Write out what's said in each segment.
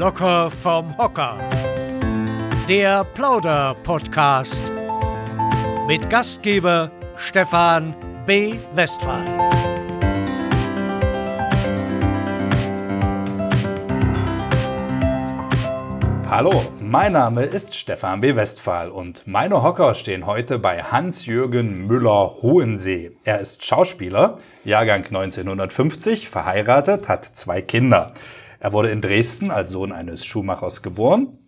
Locker vom Hocker. Der Plauder-Podcast. Mit Gastgeber Stefan B. Westphal. Hallo, mein Name ist Stefan B. Westphal und meine Hocker stehen heute bei Hans-Jürgen Müller-Hohensee. Er ist Schauspieler, Jahrgang 1950, verheiratet, hat zwei Kinder. Er wurde in Dresden als Sohn eines Schuhmachers geboren,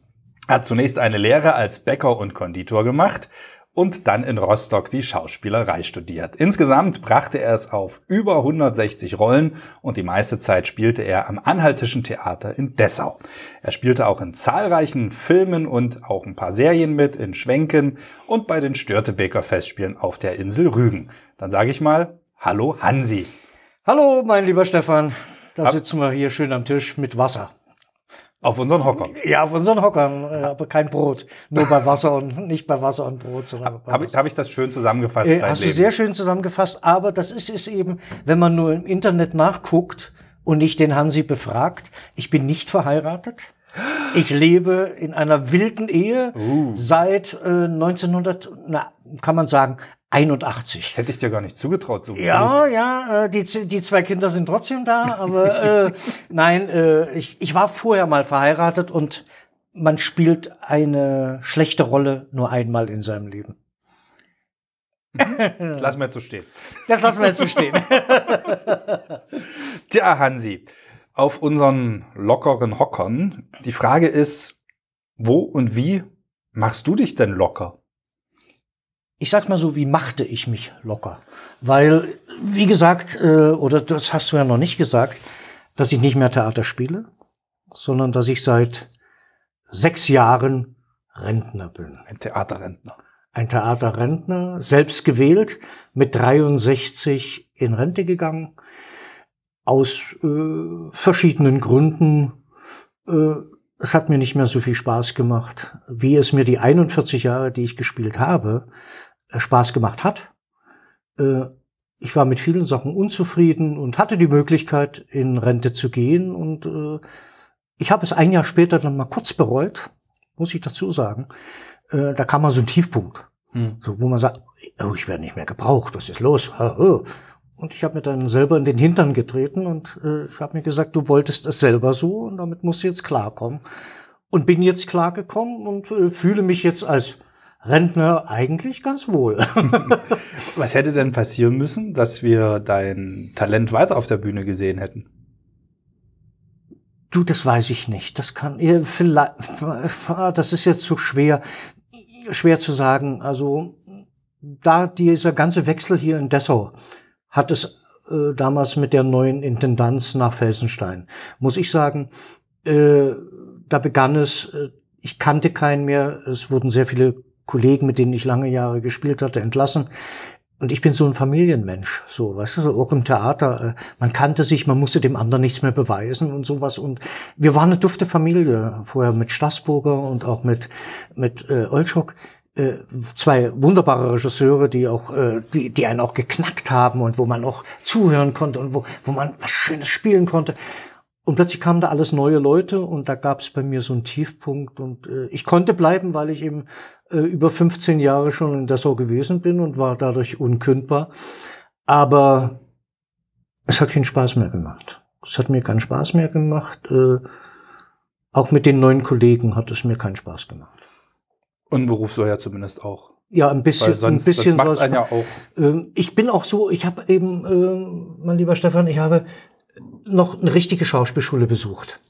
hat zunächst eine Lehre als Bäcker und Konditor gemacht und dann in Rostock die Schauspielerei studiert. Insgesamt brachte er es auf über 160 Rollen und die meiste Zeit spielte er am Anhaltischen Theater in Dessau. Er spielte auch in zahlreichen Filmen und auch ein paar Serien mit, in Schwenken und bei den Störtebeker Festspielen auf der Insel Rügen. Dann sage ich mal, hallo Hansi. Hallo, mein lieber Stefan. Da sitzen wir hier schön am Tisch mit Wasser. Auf unseren Hockern. Ja, auf unseren Hockern, äh, aber kein Brot. Nur bei Wasser und nicht bei Wasser und Brot, sondern bei Habe ich, hab ich das schön zusammengefasst? Äh, hast du sehr schön zusammengefasst, aber das ist es eben, wenn man nur im Internet nachguckt und nicht den Hansi befragt. Ich bin nicht verheiratet. Ich lebe in einer wilden Ehe Uh. seit äh, 1900, na, kann man sagen, 81. Das hätte ich dir gar nicht zugetraut. So Ja, wild. ja, äh, die, die zwei Kinder sind trotzdem da, aber äh, nein, äh, ich, ich war vorher mal verheiratet und man spielt eine schlechte Rolle nur einmal in seinem Leben. Lass mir jetzt so stehen. Das lassen wir jetzt so stehen. Tja, Hansi, auf unseren lockeren Hockern. Die Frage ist, wo und wie machst du dich denn locker? Ich sag's mal so, wie machte ich mich locker? Weil, wie gesagt, äh, oder das hast du ja noch nicht gesagt, dass ich nicht mehr Theater spiele, sondern dass ich seit sechs Jahren Rentner bin. Ein Theaterrentner. ein Theaterrentner, selbst gewählt, mit 63 in Rente gegangen, aus äh, verschiedenen Gründen. Äh, es hat mir nicht mehr so viel Spaß gemacht, wie es mir die 41 Jahre, die ich gespielt habe, Spaß gemacht hat. Äh, ich war mit vielen Sachen unzufrieden und hatte die Möglichkeit, in Rente zu gehen. Und äh, ich habe es ein Jahr später dann mal kurz bereut, muss ich dazu sagen. Äh, da kam mal so ein Tiefpunkt, Hm. so wo man sagt, oh, ich werde nicht mehr gebraucht, was ist los? Und ich habe mir dann selber in den Hintern getreten und ich habe mir gesagt, du wolltest es selber so und damit musst du jetzt klarkommen. Und bin jetzt klargekommen und fühle mich jetzt als Rentner eigentlich ganz wohl. Was hätte denn passieren müssen, dass wir dein Talent weiter auf der Bühne gesehen hätten? Du, das weiß ich nicht. Das kann vielleicht. Das ist jetzt so schwer, schwer zu sagen. Also da dieser ganze Wechsel hier in Dessau hat es äh, damals mit der neuen Intendanz nach Felsenstein, muss ich sagen, äh, da begann es. Äh, ich kannte keinen mehr. Es wurden sehr viele Kollegen, mit denen ich lange Jahre gespielt hatte, entlassen. Und ich bin so ein Familienmensch, so, weißt du, so auch im Theater. äh, Man kannte sich, man musste dem anderen nichts mehr beweisen und sowas. Und wir waren eine dufte Familie, vorher mit Straßburger und auch mit, mit äh, Olschok. Äh, zwei wunderbare Regisseure, die auch, äh, die, die einen auch geknackt haben und wo man auch zuhören konnte und wo, wo man was Schönes spielen konnte. Und plötzlich kamen da alles neue Leute und da gab es bei mir so einen Tiefpunkt und äh, ich konnte bleiben, weil ich eben äh, über 15 Jahre schon in Dessau gewesen bin und war dadurch unkündbar. Aber es hat keinen Spaß mehr gemacht. Es hat mir keinen Spaß mehr gemacht. Äh, auch mit den neuen Kollegen hat es mir keinen Spaß gemacht. Und Beruf soll ja zumindest auch. Ja, ein bisschen, sonst ein bisschen einen ja auch. Ähm, ich bin auch so, ich habe eben, ähm, mein lieber Stefan, ich habe noch eine richtige Schauspielschule besucht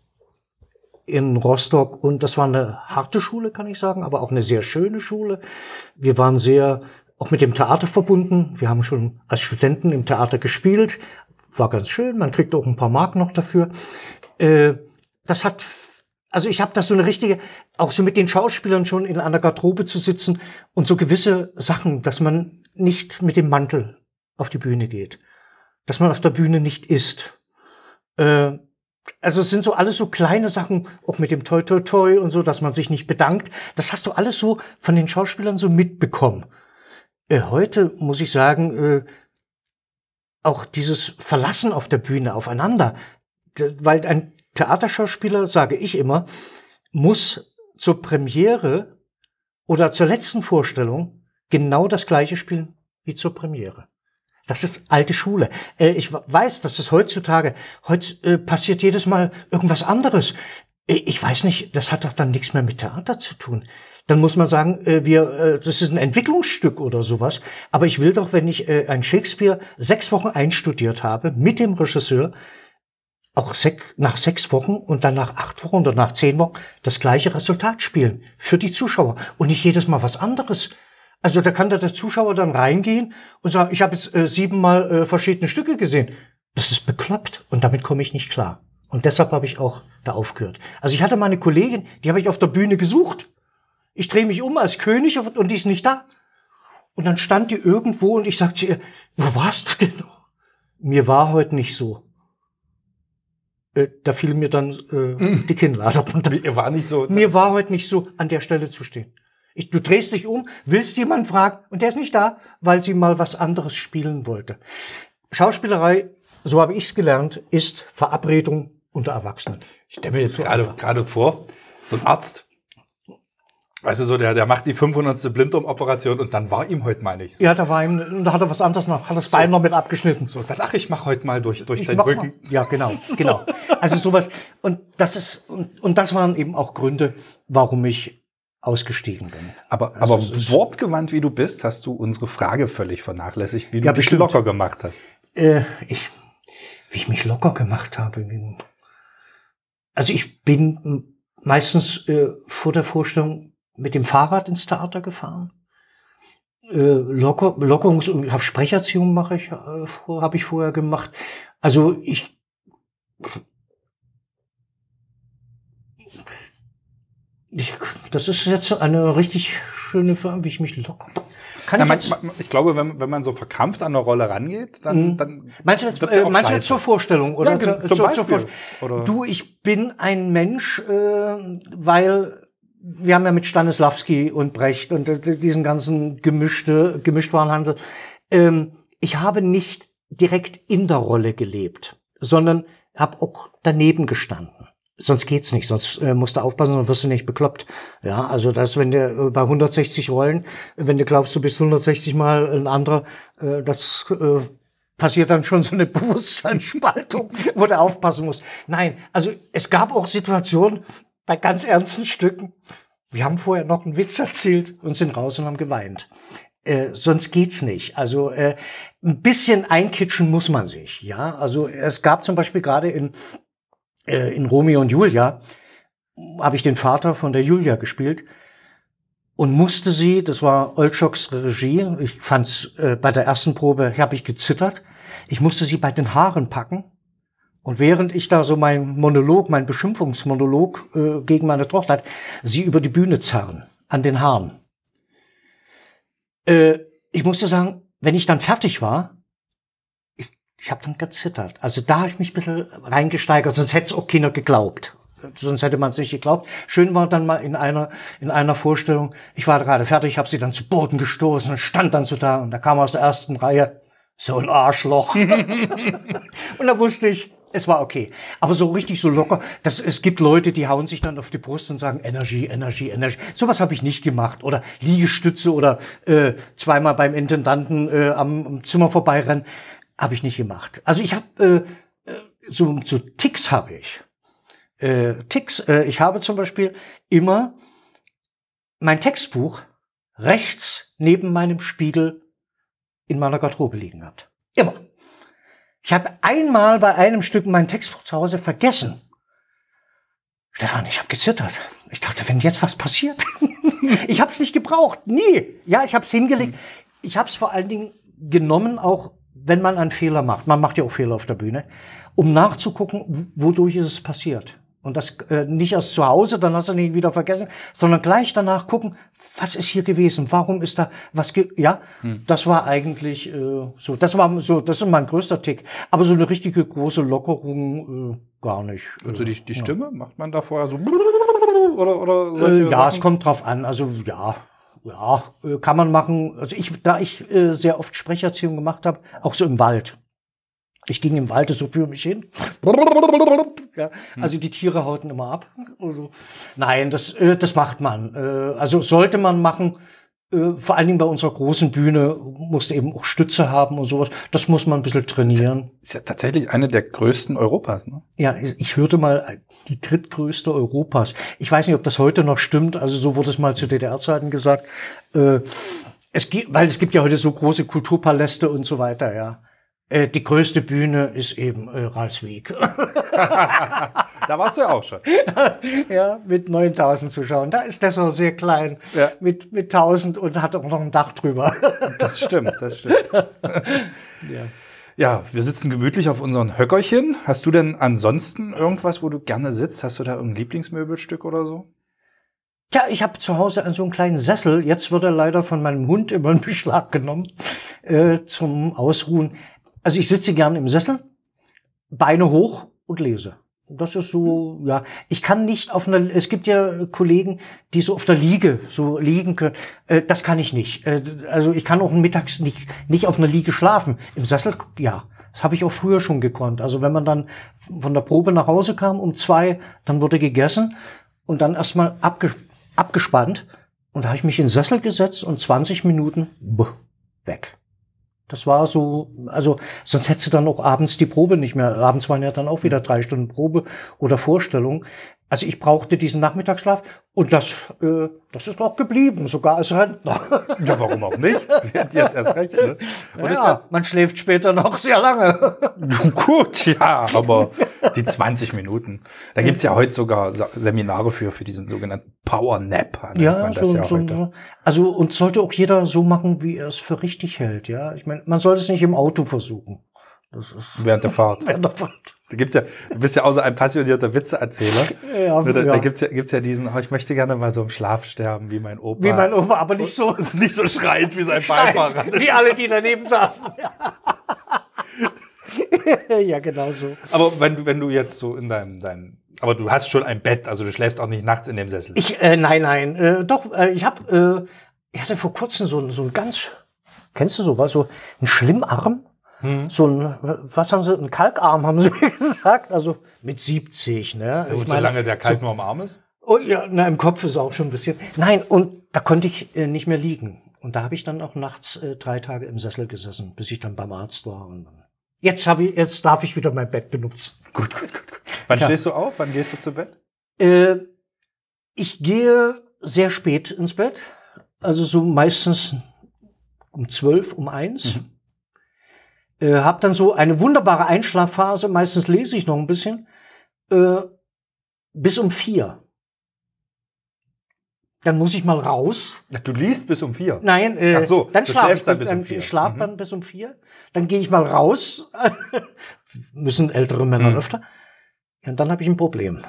in Rostock und das war eine harte Schule, kann ich sagen, aber auch eine sehr schöne Schule. Wir waren sehr auch mit dem Theater verbunden. Wir haben schon als Studenten im Theater gespielt. War ganz schön. Man kriegt auch ein paar Mark noch dafür. Äh, das hat, also ich habe da so eine richtige, auch so mit den Schauspielern schon in einer Garderobe zu sitzen und so gewisse Sachen, dass man nicht mit dem Mantel auf die Bühne geht, dass man auf der Bühne nicht isst. Äh, also es sind so alles so kleine Sachen, auch mit dem Toi Toi Toi und so, dass man sich nicht bedankt. Das hast du alles so von den Schauspielern so mitbekommen. Äh, heute muss ich sagen, äh, auch dieses Verlassen auf der Bühne aufeinander, weil ein Theaterschauspieler, sage ich immer, muss zur Premiere oder zur letzten Vorstellung genau das gleiche spielen wie zur Premiere. Das ist alte Schule. Äh, ich weiß, dass es heutzutage, heute äh, passiert jedes Mal irgendwas anderes. Äh, ich weiß nicht, das hat doch dann nichts mehr mit Theater zu tun. Dann muss man sagen, wir, das ist ein Entwicklungsstück oder sowas. Aber ich will doch, wenn ich ein Shakespeare sechs Wochen einstudiert habe mit dem Regisseur, auch nach sechs Wochen und dann nach acht Wochen oder nach zehn Wochen das gleiche Resultat spielen für die Zuschauer und nicht jedes Mal was anderes. Also da kann da der Zuschauer dann reingehen und sagen, ich habe jetzt äh, siebenmal äh, verschiedene Stücke gesehen. Das ist bekloppt und damit komme ich nicht klar. Und deshalb habe ich auch da aufgehört. Also ich hatte meine Kollegin, die habe ich auf der Bühne gesucht. Ich drehe mich um als König und die ist nicht da. Und dann stand die irgendwo und ich sagte zu ihr, wo warst du denn noch? Mir war heute nicht so. Äh, da fiel mir dann äh, mm. die Kinnlade runter. Mir war nicht so. Mir war heute nicht so, an der Stelle zu stehen. Ich, du drehst dich um, willst jemand fragen und der ist nicht da, weil sie mal was anderes spielen wollte. Schauspielerei, so habe ich es gelernt, ist Verabredung unter Erwachsenen. Ich stelle mir jetzt gerade gerade vor, so ein Arzt, Weißt du so, der, der macht die 500. Blinddarm-Operation und dann war ihm heute mal nicht so. Ja, da war ihm, da hat er was anderes noch, hat das so. Bein noch mit abgeschnitten. So, dann, ach, ich mach heute mal durch, durch den Rücken. Mal. Ja, genau, genau. Also sowas. Und das ist, und, und das waren eben auch Gründe, warum ich ausgestiegen bin. Aber, also aber wortgewandt wie du bist, hast du unsere Frage völlig vernachlässigt, wie du ja, dich locker gemacht hast. Äh, ich, wie ich mich locker gemacht habe. Also ich bin meistens äh, vor der Vorstellung mit dem Fahrrad ins Theater gefahren. Äh, Locker, Lockerungs- und hab Sprecherziehung mache ich, äh, habe ich vorher gemacht. Also ich Ich, das ist jetzt eine richtig schöne Frage, wie ich mich locker. Kann Na, ich, man, ich glaube, wenn, wenn man so verkrampft an eine Rolle rangeht, dann, mhm. dann meinst du jetzt, äh, meinst du jetzt zur Vorstellung oder ja, zum zur, Beispiel, zur oder? Du, ich bin ein Mensch, äh, weil wir haben ja mit Stanislawski und Brecht und diesen ganzen gemischte, Gemischtwarenhandel. Ähm, ich habe nicht direkt in der Rolle gelebt, sondern habe auch daneben gestanden. Sonst geht's nicht, sonst äh, musst du aufpassen, sonst wirst du nicht bekloppt. Ja, also das, wenn du äh, bei 160 Rollen, wenn du glaubst, du bist 160 mal ein anderer, äh, das äh, passiert dann schon so eine Bewusstseinsspaltung, wo du aufpassen musst. Nein, also es gab auch Situationen, bei ganz ernsten Stücken. Wir haben vorher noch einen Witz erzählt und sind raus und haben geweint. Äh, sonst geht's nicht. Also äh, ein bisschen einkitschen muss man sich. Ja, also es gab zum Beispiel gerade in äh, in Romeo und Julia habe ich den Vater von der Julia gespielt und musste sie, das war Olschocks Regie, ich fand's äh, bei der ersten Probe habe ich gezittert. Ich musste sie bei den Haaren packen und während ich da so mein Monolog, mein Beschimpfungsmonolog äh, gegen meine Tochter hat, sie über die Bühne zerren, an den Haaren. Äh, ich musste sagen, wenn ich dann fertig war, ich, habe dann gezittert. Also da habe ich mich ein bisschen reingesteigert, sonst hätte es auch keiner geglaubt. Sonst hätte man es nicht geglaubt. Schön war dann mal in einer, in einer Vorstellung, ich war gerade fertig, habe sie dann zu Boden gestoßen und stand dann so da und da kam aus der ersten Reihe so ein Arschloch. und da wusste ich, es war okay. Aber so richtig so locker, das, es gibt Leute, die hauen sich dann auf die Brust und sagen, Energie, Energie, Energie. Sowas habe ich nicht gemacht. Oder Liegestütze oder äh, zweimal beim Intendanten äh, am, am Zimmer vorbeirennen. Habe ich nicht gemacht. Also ich habe, äh, äh, so, so Ticks habe ich. Äh, Ticks, äh, ich habe zum Beispiel immer mein Textbuch rechts neben meinem Spiegel in meiner Garderobe liegen gehabt. Immer. Ich habe einmal bei einem Stück mein Textbuch zu Hause vergessen. Stefan, ich habe gezittert. Ich dachte, wenn jetzt was passiert. ich habe es nicht gebraucht. Nie. Ja, ich habe es hingelegt. Ich habe es vor allen Dingen genommen, auch wenn man einen Fehler macht. Man macht ja auch Fehler auf der Bühne, um nachzugucken, wodurch ist es passiert. Und das äh, nicht erst zu Hause, dann hast du nicht wieder vergessen, sondern gleich danach gucken, was ist hier gewesen? Warum ist da was? Ge ja, hm. das war eigentlich äh, so. Das war so. Das ist mein größter Tick. Aber so eine richtige große Lockerung äh, gar nicht. Also die, die Stimme ja. macht man da vorher so oder oder solche äh, Ja, Sachen? es kommt drauf an. Also ja, ja, äh, kann man machen. Also ich, da ich äh, sehr oft Sprecherziehung gemacht habe, auch so im Wald. Ich ging im Wald so für mich hin. Ja, also die Tiere hauten immer ab. Also, nein, das, äh, das macht man. Äh, also sollte man machen. Äh, vor allen Dingen bei unserer großen Bühne musste eben auch Stütze haben und sowas. Das muss man ein bisschen trainieren. Ist ja tatsächlich eine der größten Europas. Ne? Ja, ich hörte mal die drittgrößte Europas. Ich weiß nicht, ob das heute noch stimmt. Also so wurde es mal zu DDR-Zeiten gesagt. Äh, es gibt, weil es gibt ja heute so große Kulturpaläste und so weiter, ja. Äh, die größte Bühne ist eben äh, Ralswiek. da warst du ja auch schon. ja, mit 9000 Zuschauern. Da ist das auch sehr klein. Ja. Mit, mit 1000 und hat auch noch ein Dach drüber. das stimmt, das stimmt. ja. Ja, wir sitzen gemütlich auf unseren Höckerchen. Hast du denn ansonsten irgendwas, wo du gerne sitzt? Hast du da irgendein Lieblingsmöbelstück oder so? Ja, ich habe zu Hause so einen kleinen Sessel. Jetzt wird er leider von meinem Hund immer in Beschlag genommen äh, zum Ausruhen. Also ich sitze gern im Sessel, Beine hoch und lese. Das ist so, ja. Ich kann nicht auf einer, es gibt ja Kollegen, die so auf der Liege so liegen können. Äh, das kann ich nicht. Äh, also ich kann auch mittags nicht, nicht auf einer Liege schlafen. Im Sessel, ja. Das habe ich auch früher schon gekonnt. Also wenn man dann von der Probe nach Hause kam um zwei, dann wurde gegessen und dann erstmal abge, abgespannt. Und da habe ich mich in den Sessel gesetzt und 20 Minuten buh, weg. Das war so, also sonst hättest du dann auch abends die Probe nicht mehr. Abends waren ja dann auch wieder drei Stunden Probe oder Vorstellung. Also ich brauchte diesen Nachmittagsschlaf und das, äh, das ist auch geblieben, sogar als Rentner. Ja, warum auch nicht? Jetzt erst recht. Ne? Ja, ja, man schläft später noch sehr lange. Gut, ja, aber die 20 Minuten. Da gibt's ja heute sogar Seminare für, für diesen sogenannten Power Nap. Ja, so, ja so, also und sollte auch jeder so machen, wie er es für richtig hält. Ja, ich meine, man sollte es nicht im Auto versuchen. Das ist während der Fahrt. Während der Fahrt. Da gibt's ja, du bist ja auch so ein passionierter Witzeerzähler. Ja, da, ja. da gibt's ja, gibt's ja diesen, oh, ich möchte gerne mal so im Schlaf sterben, wie mein Opa. Wie mein Opa, aber nicht so. nicht so schreit wie sein Beifahrer. Wie alle, die daneben saßen. ja, genau so. Aber wenn du, wenn du jetzt so in deinem, deinem aber du hast schon ein Bett, also du schläfst auch nicht nachts in dem Sessel. Ich, äh, nein, nein, äh, doch, äh, ich habe, äh, ich hatte vor kurzem so, so ein ganz, kennst du sowas, so ein Schlimmarm? Hm. So ein, was haben sie, ein Kalkarm haben sie mir gesagt, also mit 70, ne? Ja, und solange der Kalk so, nur am Arm ist? Oh ja, na, im Kopf ist auch schon ein bisschen. Nein, und da konnte ich äh, nicht mehr liegen. Und da habe ich dann auch nachts äh, drei Tage im Sessel gesessen, bis ich dann beim Arzt war. Und jetzt habe ich, jetzt darf ich wieder mein Bett benutzen. Gut, gut, gut, gut. Wann ja. stehst du auf? Wann gehst du zu Bett? Äh, ich gehe sehr spät ins Bett. Also so meistens um zwölf, um eins. Mhm. Äh, habe dann so eine wunderbare Einschlafphase, meistens lese ich noch ein bisschen, äh, bis um vier. Dann muss ich mal raus. Du liest bis um vier? Nein, äh, Ach so, dann schlafe ich dann bis um vier. Ich schlafe mhm. dann bis um vier. Dann gehe ich mal raus. Müssen ältere Männer mhm. öfter. Ja, und dann habe ich ein Problem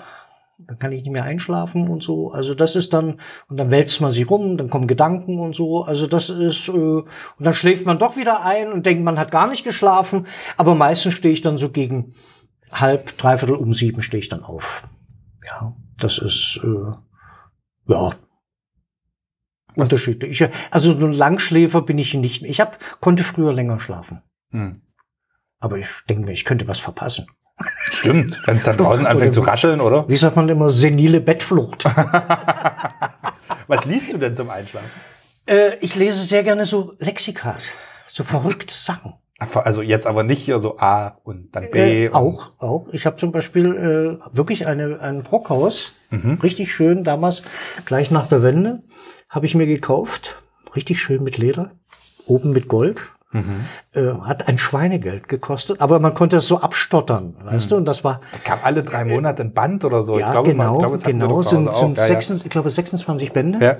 dann kann ich nicht mehr einschlafen und so. Also das ist dann, und dann wälzt man sich rum, dann kommen Gedanken und so. Also das ist, äh, und dann schläft man doch wieder ein und denkt, man hat gar nicht geschlafen. Aber meistens stehe ich dann so gegen halb, dreiviertel um sieben stehe ich dann auf. Ja, das ist, äh, ja, Was? unterschiedlich. Ich, also so ein Langschläfer bin ich nicht mehr. Ich hab, konnte früher länger schlafen. Hm. Aber ich denke mir, ich könnte was verpassen. Stimmt, wenn es dann draußen anfängt zu rascheln, oder? Wie sagt man immer, senile Bettflucht. Was liest du denn zum Einschlafen? Äh, ich lese sehr gerne so Lexikas, so verrückte Sachen. Also jetzt aber nicht so A und dann B. Äh, auch, auch. Ich habe zum Beispiel äh, wirklich eine, ein Brockhaus, mhm. richtig schön, damals gleich nach der Wende, habe ich mir gekauft. Richtig schön mit Leder, oben mit Gold, Mhm. Äh, hat ein Schweinegeld gekostet, aber man konnte es so abstottern, weißt mhm. du? Und das war. Da kam alle drei Monate ein Band oder so. Ja, ich glaube, genau, man, ich glaube, genau. Sind, sind ja, 6, ja. ich glaube 26 Bände. Ja.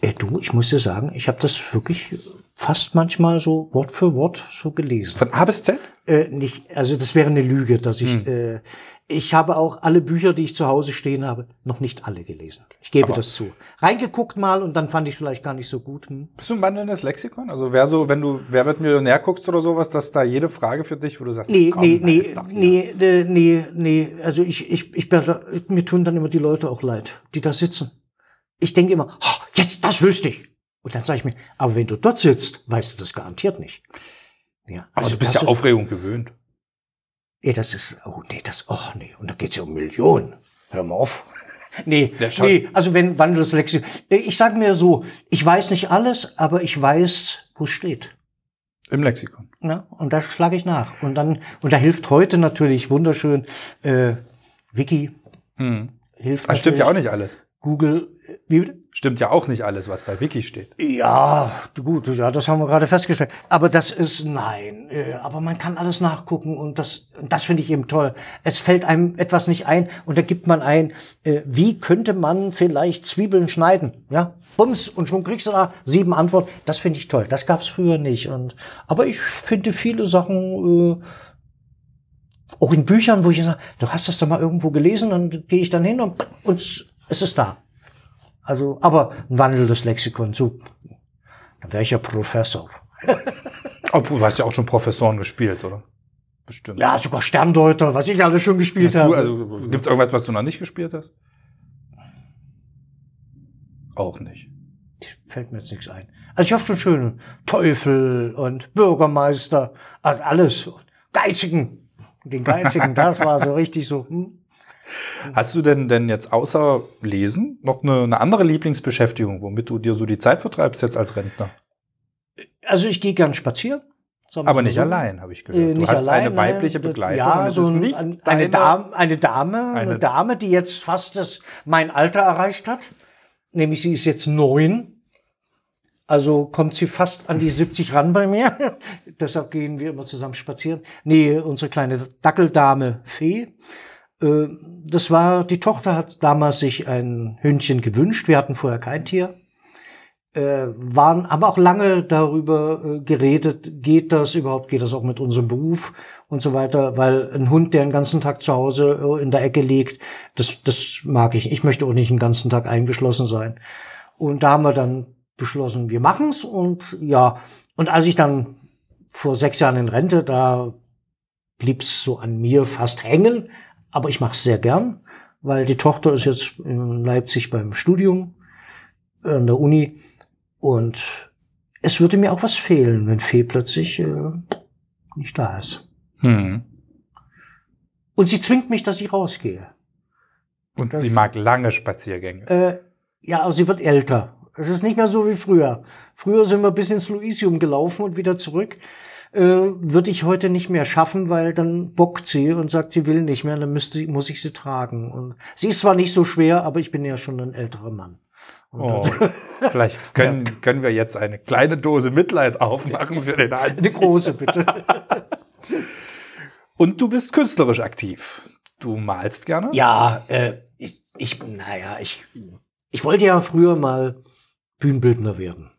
Äh, du, ich muss dir sagen, ich habe das wirklich fast manchmal so Wort für Wort so gelesen. Von A bis Z? Äh, nicht, also das wäre eine Lüge, dass ich. Hm. Äh, ich habe auch alle Bücher, die ich zu Hause stehen habe, noch nicht alle gelesen. Ich gebe Aber das zu. Reingeguckt mal und dann fand ich vielleicht gar nicht so gut. Hm. Bist du ein wandelndes Lexikon? Also wer so, wenn du Wer wird Millionär guckst oder sowas, dass da jede Frage für dich, wo du sagst, nee, komm, nee, nee, nee, nee, nee, nee, also ich, ich, ich, mir tun dann immer die Leute auch leid, die da sitzen. Ich denke immer, oh, jetzt, das wüsste ich. Und dann sage ich mir, aber wenn du dort sitzt, weißt du das garantiert nicht. Ja, also aber du bist ja Aufregung gewöhnt. Ja, das ist, oh nee, das, oh nee, und da geht's ja um Millionen. Hör mal auf. Nee, nee, also wenn Wandel das Lexikon. Ich sag mir so, ich weiß nicht alles, aber ich weiß, wo es steht. Im Lexikon. Ja, und da schlage ich nach. Und dann, und da hilft heute natürlich wunderschön äh, Wiki. Hilft Das stimmt ja auch nicht alles. Google, wie bitte? Stimmt ja auch nicht alles, was bei Wiki steht. Ja, gut, ja, das haben wir gerade festgestellt. Aber das ist nein. äh, Aber man kann alles nachgucken und das, das finde ich eben toll. Es fällt einem etwas nicht ein und da gibt man ein, äh, wie könnte man vielleicht Zwiebeln schneiden? Ja, bums und schon kriegst du da sieben Antworten. Das finde ich toll. Das gab's früher nicht. Und aber ich finde viele Sachen. Äh, auch in Büchern, wo ich sage, du hast das doch mal irgendwo gelesen, dann gehe ich dann hin und, und es ist da. Also, aber ein wandelndes Lexikon, so, dann wäre ich ja Professor. Obwohl, du hast ja auch schon Professoren gespielt, oder? Bestimmt. Ja, sogar Sterndeuter, was ich alles schon gespielt habe. also, gibt's irgendwas, was du noch nicht gespielt hast? Auch nicht. Fällt mir jetzt nichts ein. Also ich habe schon schöne Teufel und Bürgermeister, also alles. Geizigen. Den Geizigen, das war so richtig so. Hm. Hast du denn denn jetzt außer Lesen noch eine, eine andere Lieblingsbeschäftigung, womit du dir so die Zeit vertreibst jetzt als Rentner? Also ich gehe gern spazieren. Aber nicht so. allein, habe ich Äh, gehört. Du nicht hast allein, eine weibliche nein, Begleitung. Ja, so ein, nicht ein, eine, Dame, eine Dame, eine, Eine- Dame, die jetzt fast das, mein Alter erreicht hat. Nämlich sie ist jetzt neun. Also kommt sie fast an die 70 ran bei mir. Deshalb gehen wir immer zusammen spazieren. Nee, unsere kleine Dackeldame Fee. Äh, Das war, die Tochter hat damals sich ein Hündchen gewünscht. Wir hatten vorher kein Tier äh, waren aber auch lange darüber äh, geredet, geht das überhaupt, geht das auch mit unserem Beruf und so weiter, weil ein Hund, der den ganzen Tag zu Hause äh, in der Ecke liegt, das, das mag ich. Ich möchte auch nicht den ganzen Tag eingeschlossen sein. Und da haben wir dann beschlossen, wir machen's und ja, und als ich dann vor sechs Jahren in Rente, da blieb's so an mir fast hängen, aber ich mache es sehr gern, weil die Tochter ist jetzt in Leipzig beim Studium an der Uni und es würde mir auch was fehlen, wenn Fee plötzlich äh, nicht da ist. Hm. Und sie zwingt mich, dass ich rausgehe. Und Das- sie mag lange Spaziergänge. Äh, ja, also sie wird älter. Es ist nicht mehr so wie früher. Früher sind wir bis ins Luisium gelaufen und wieder zurück. Äh, würde ich heute nicht mehr schaffen, weil dann bockt sie und sagt, sie will nicht mehr, dann müsste, muss ich sie tragen. Und sie ist zwar nicht so schwer, aber ich bin ja schon ein älterer Mann. Oh, vielleicht können, können wir jetzt eine kleine Dose Mitleid aufmachen für den Eine Hans. große, bitte. Und du bist künstlerisch aktiv. Du malst gerne? Ja, äh, ich, ich, naja, ich, ich wollte ja früher mal Bühnenbildner werden.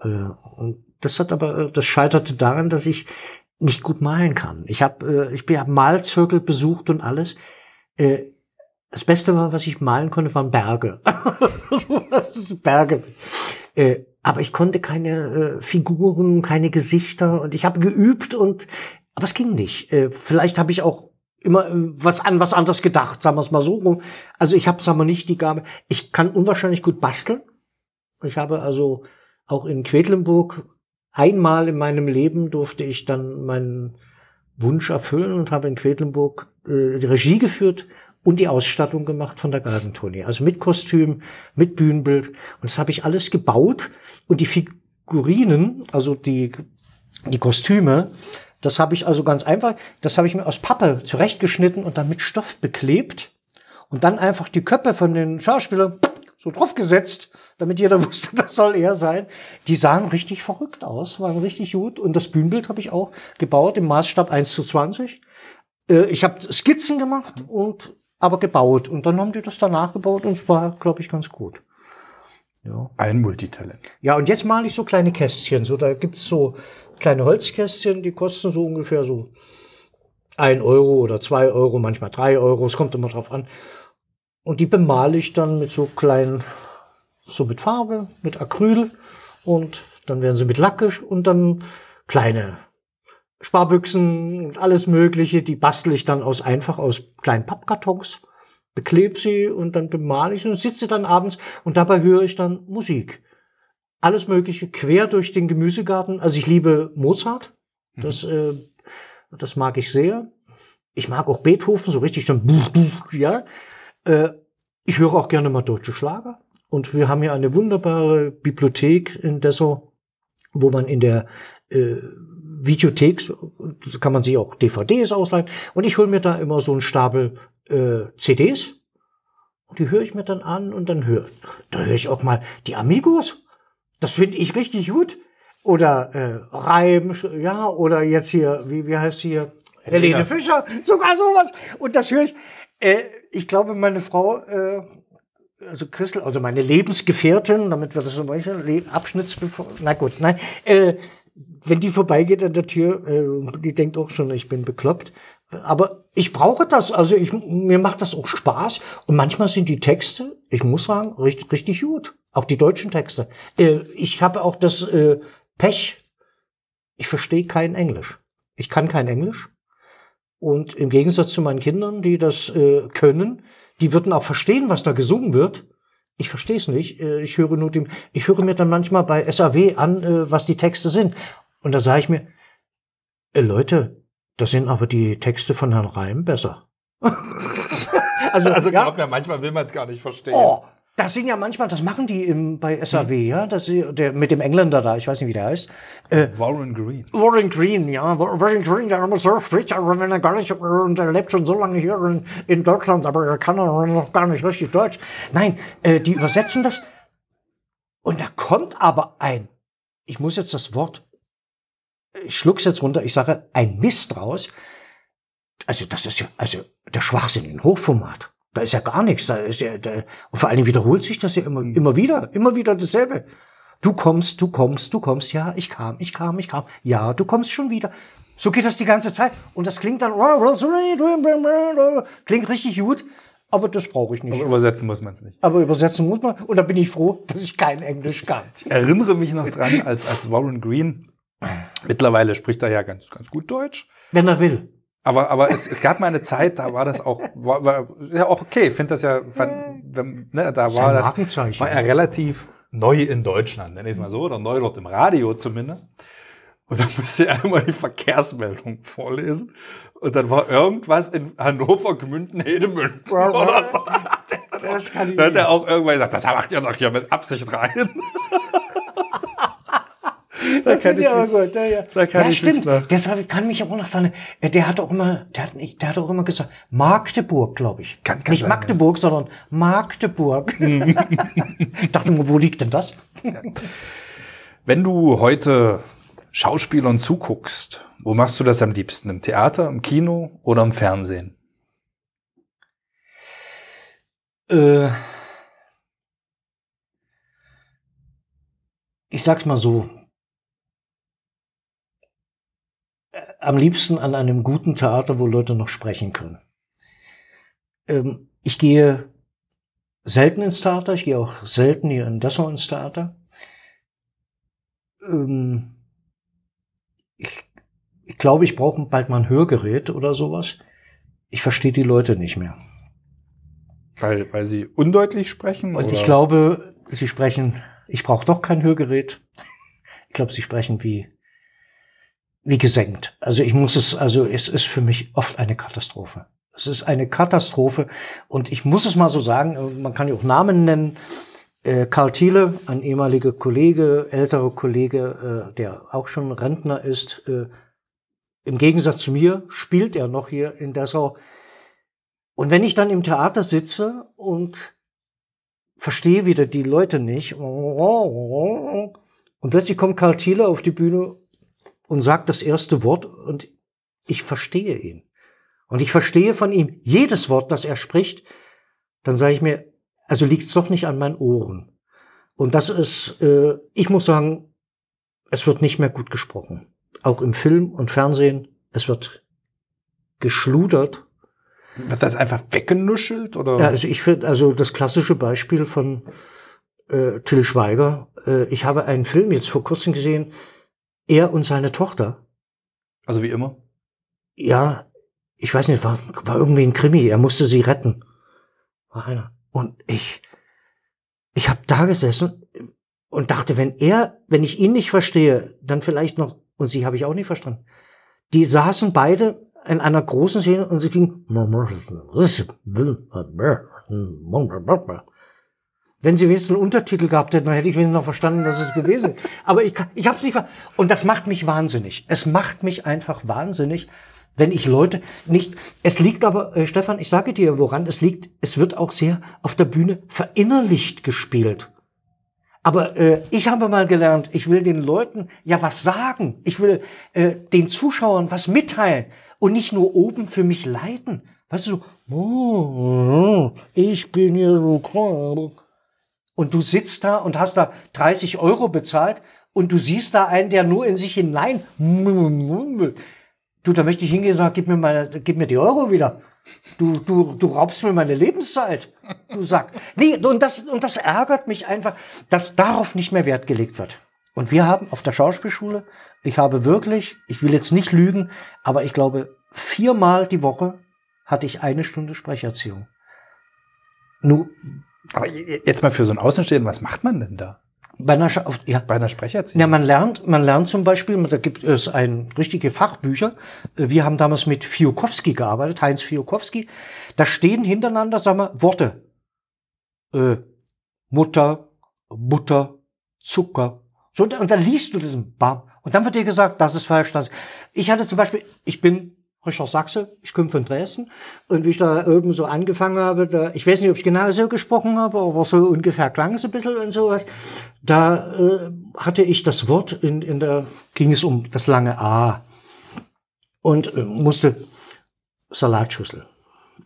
Äh, und das hat aber, äh, das scheiterte daran, dass ich nicht gut malen kann. Ich habe, äh, ich habe Malzirkel besucht und alles. Äh, das Beste war, was ich malen konnte, waren Berge. Berge. Äh, aber ich konnte keine äh, Figuren, keine Gesichter und ich habe geübt und aber es ging nicht. Äh, vielleicht habe ich auch immer äh, was an was anderes gedacht, sagen wir es mal so. Also ich habe, sagen wir nicht die Gabe. Ich kann unwahrscheinlich gut basteln. Ich habe also auch in Quedlinburg einmal in meinem Leben durfte ich dann meinen Wunsch erfüllen und habe in Quedlinburg äh, die Regie geführt und die Ausstattung gemacht von der Galgentournee. Also mit Kostüm, mit Bühnenbild. Und das habe ich alles gebaut. Und die Figurinen, also die, die Kostüme, das habe ich also ganz einfach, das habe ich mir aus Pappe zurechtgeschnitten und dann mit Stoff beklebt. Und dann einfach die Köpfe von den Schauspielern so draufgesetzt, damit jeder wusste, das soll er sein. Die sahen richtig verrückt aus, waren richtig gut. Und das Bühnenbild habe ich auch gebaut im Maßstab 1 zu 20. Äh, Ich habe Skizzen gemacht und aber gebaut. Und dann haben die das danach gebaut und es war, glaube ich, ganz gut. Ja. Ein Multitalent. Ja, und jetzt male ich so kleine Kästchen. So, da gibt's so kleine Holzkästchen, die kosten so ungefähr so ein Euro oder zwei Euro, manchmal drei Euro. Es kommt immer drauf an. Und die bemale ich dann mit so kleinen, so mit Farbe, mit Acryl. Und dann werden sie mit Lack gesch- und dann kleine Sparbüchsen und alles Mögliche. Die bastel ich dann aus einfach aus kleinen Pappkartons, bekleb sie und dann bemale ich sie und sitze dann abends und dabei höre ich dann Musik. Alles Mögliche quer durch den Gemüsegarten. Also ich liebe Mozart. Das, äh, das mag ich sehr. ich mag auch Beethoven, so richtig so, ja. Äh, ich höre auch gerne mal deutsche Schlager. Und wir haben hier eine wunderbare Bibliothek in Dessau, wo man in der äh, Videothek, kann man sich auch DVDs ausleihen. Und ich hole mir da immer so einen Stapel äh, CDs. Und die höre ich mir dann an und dann höre da höre ich auch mal die Amigos. Das finde ich richtig gut. Oder äh, Reim, ja, oder jetzt hier, wie, wie heißt hier? Helene, Helene Fischer, sogar sowas. Und das höre ich. Äh, ich glaube, meine Frau, äh, also Christel, also meine Lebensgefährtin, damit wir das so machen, Abschnittsbevor, na gut, nein, äh, wenn die vorbeigeht an der Tür, äh, die denkt auch schon, ich bin bekloppt. Aber ich brauche das, also ich, mir macht das auch Spaß. Und manchmal sind die Texte, ich muss sagen, richtig, richtig gut. Auch die deutschen Texte. Äh, ich habe auch das äh, Pech, ich verstehe kein Englisch. Ich kann kein Englisch. Und im Gegensatz zu meinen Kindern, die das äh, können, die würden auch verstehen, was da gesungen wird. Ich verstehe es nicht. Äh, ich höre nur dem, ich höre mir dann manchmal bei SAW an, äh, was die Texte sind. Und da sage ich mir, äh, Leute, da sind aber die Texte von Herrn Reim besser. also, also ja, mir, manchmal will man es gar nicht verstehen. Oh, das sind ja manchmal, das machen die im, bei SAW, hm. ja, das, der, mit dem Engländer da, ich weiß nicht, wie der heißt. Äh, Warren Green. Warren Green, ja. Warren Green, der immer so spricht, aber wenn er gar nicht, und er lebt schon so lange hier in, in Deutschland, aber er kann noch gar nicht richtig Deutsch. Nein, äh, die übersetzen das. Und da kommt aber ein, ich muss jetzt das Wort, ich schluck's jetzt runter, ich sage ein Mist raus. Also das ist ja, also der Schwachsinn in Hochformat. Da ist ja gar nichts. Da ist ja, da, und vor allen Dingen wiederholt sich das ja immer, immer wieder, immer wieder dasselbe. Du kommst, du kommst, du kommst. Ja, ich kam, ich kam, ich kam. Ja, du kommst schon wieder. So geht das die ganze Zeit. Und das klingt dann, klingt richtig gut. Aber das brauche ich nicht. Aber übersetzen muss man es nicht. Aber übersetzen muss man. Und da bin ich froh, dass ich kein Englisch kann. Ich erinnere mich noch dran, als, als Warren Green, mittlerweile spricht er ja ganz, ganz gut Deutsch. Wenn er will. Aber, aber es, es gab mal eine Zeit, da war das auch, war, war ja auch okay, finde das ja, fand, ne, da war das, war er relativ neu in Deutschland, nenne ich es mal so, oder neu dort im Radio zumindest. Und dann musste er einmal die Verkehrsmeldung vorlesen. Und dann war irgendwas in Hannover, Gmünden, Hedemünden oder so. Das kann ich da hat er auch irgendwann gesagt, das macht ihr doch hier mit Absicht rein. Da kann ich aber gut. Ja, ja. Da kann ja, ich stimmt. Deshalb kann mich auch noch dran. Äh, der hat auch immer, der hat, der hat auch immer gesagt, Magdeburg, glaube ich. Kann, kann Nicht sein, Magdeburg, ja. sondern Magdeburg. Dachte mir, wo liegt denn das? Wenn du heute Schauspielern zuguckst, wo machst du das am liebsten? Im Theater, im Kino oder im Fernsehen? Äh, ich sag's mal so, am liebsten an einem guten Theater, wo Leute noch sprechen können. Ähm, ich gehe selten ins Theater, ich gehe auch selten hier in Dessau ins Theater. Ähm, ich, ich glaube, ich brauche bald mal ein Hörgerät oder sowas. Ich verstehe die Leute nicht mehr. Weil, weil sie undeutlich sprechen? Und oder? ich glaube, sie sprechen, ich brauche doch kein Hörgerät. Ich glaube, sie sprechen wie wie gesenkt. Also ich muss es, also es ist für mich oft eine Katastrophe. Es ist eine Katastrophe und ich muss es mal so sagen, man kann ja auch Namen nennen. Äh, Karl Thiele, ein ehemaliger Kollege, älterer Kollege, äh, der auch schon Rentner ist, äh, im Gegensatz zu mir spielt er noch hier in Dessau. Und wenn ich dann im Theater sitze und verstehe wieder die Leute nicht, und plötzlich kommt Karl Thiele auf die Bühne und sagt das erste Wort und ich verstehe ihn. Und ich verstehe von ihm jedes Wort, das er spricht, dann sage ich mir, also liegt es doch nicht an meinen Ohren. Und das ist, äh, ich muss sagen, es wird nicht mehr gut gesprochen. Auch im Film und Fernsehen, es wird geschludert. Wird das einfach weggenuschelt oder? Ja, also ich finde, also das klassische Beispiel von äh, Till Schweiger. Äh, ich habe einen Film jetzt vor kurzem gesehen, er und seine Tochter. Also wie immer? Ja, ich weiß nicht, war, war irgendwie ein Krimi. Er musste sie retten. War einer. Und ich, ich habe da gesessen und dachte, wenn er, wenn ich ihn nicht verstehe, dann vielleicht noch, und sie habe ich auch nicht verstanden. Die saßen beide in einer großen Szene und sie ging. Wenn sie wenigstens einen Untertitel gehabt hätten, dann hätte ich wenigstens noch verstanden, dass es gewesen ist. Aber ich, ich habe es nicht ver Und das macht mich wahnsinnig. Es macht mich einfach wahnsinnig, wenn ich Leute nicht. Es liegt aber, äh, Stefan, ich sage dir, woran es liegt. Es wird auch sehr auf der Bühne verinnerlicht gespielt. Aber äh, ich habe mal gelernt, ich will den Leuten ja was sagen. Ich will äh, den Zuschauern was mitteilen und nicht nur oben für mich leiden. Weißt du, so, oh, ich bin hier so krank. Und du sitzt da und hast da 30 Euro bezahlt und du siehst da einen, der nur in sich hinein. Du, da möchte ich hingehen und sagen, gib mir, meine, gib mir die Euro wieder. Du, du, du raubst mir meine Lebenszeit. Du sagst. Nee, und das, und das ärgert mich einfach, dass darauf nicht mehr Wert gelegt wird. Und wir haben auf der Schauspielschule, ich habe wirklich, ich will jetzt nicht lügen, aber ich glaube, viermal die Woche hatte ich eine Stunde Sprecherziehung. Nur, aber jetzt mal für so ein Außenstehenden, was macht man denn da? Bei einer, ja. Bei einer Sprecherziehung? Ja, man lernt, man lernt zum Beispiel, da gibt es ein richtige Fachbücher. Wir haben damals mit Fiokowski gearbeitet, Heinz Fiokowski. Da stehen hintereinander, sagen wir, Worte. Äh, Mutter, Butter, Zucker. So, und dann liest du diesen Bam. Und dann wird dir gesagt, das ist falsch. Das. Ich hatte zum Beispiel, ich bin Richard Sachse, ich komme von Dresden. Und wie ich da oben so angefangen habe, da, ich weiß nicht, ob ich genau so gesprochen habe, aber so ungefähr klang es ein bisschen und sowas. Da äh, hatte ich das Wort, in, in der ging es um das lange A. Und äh, musste Salatschüssel.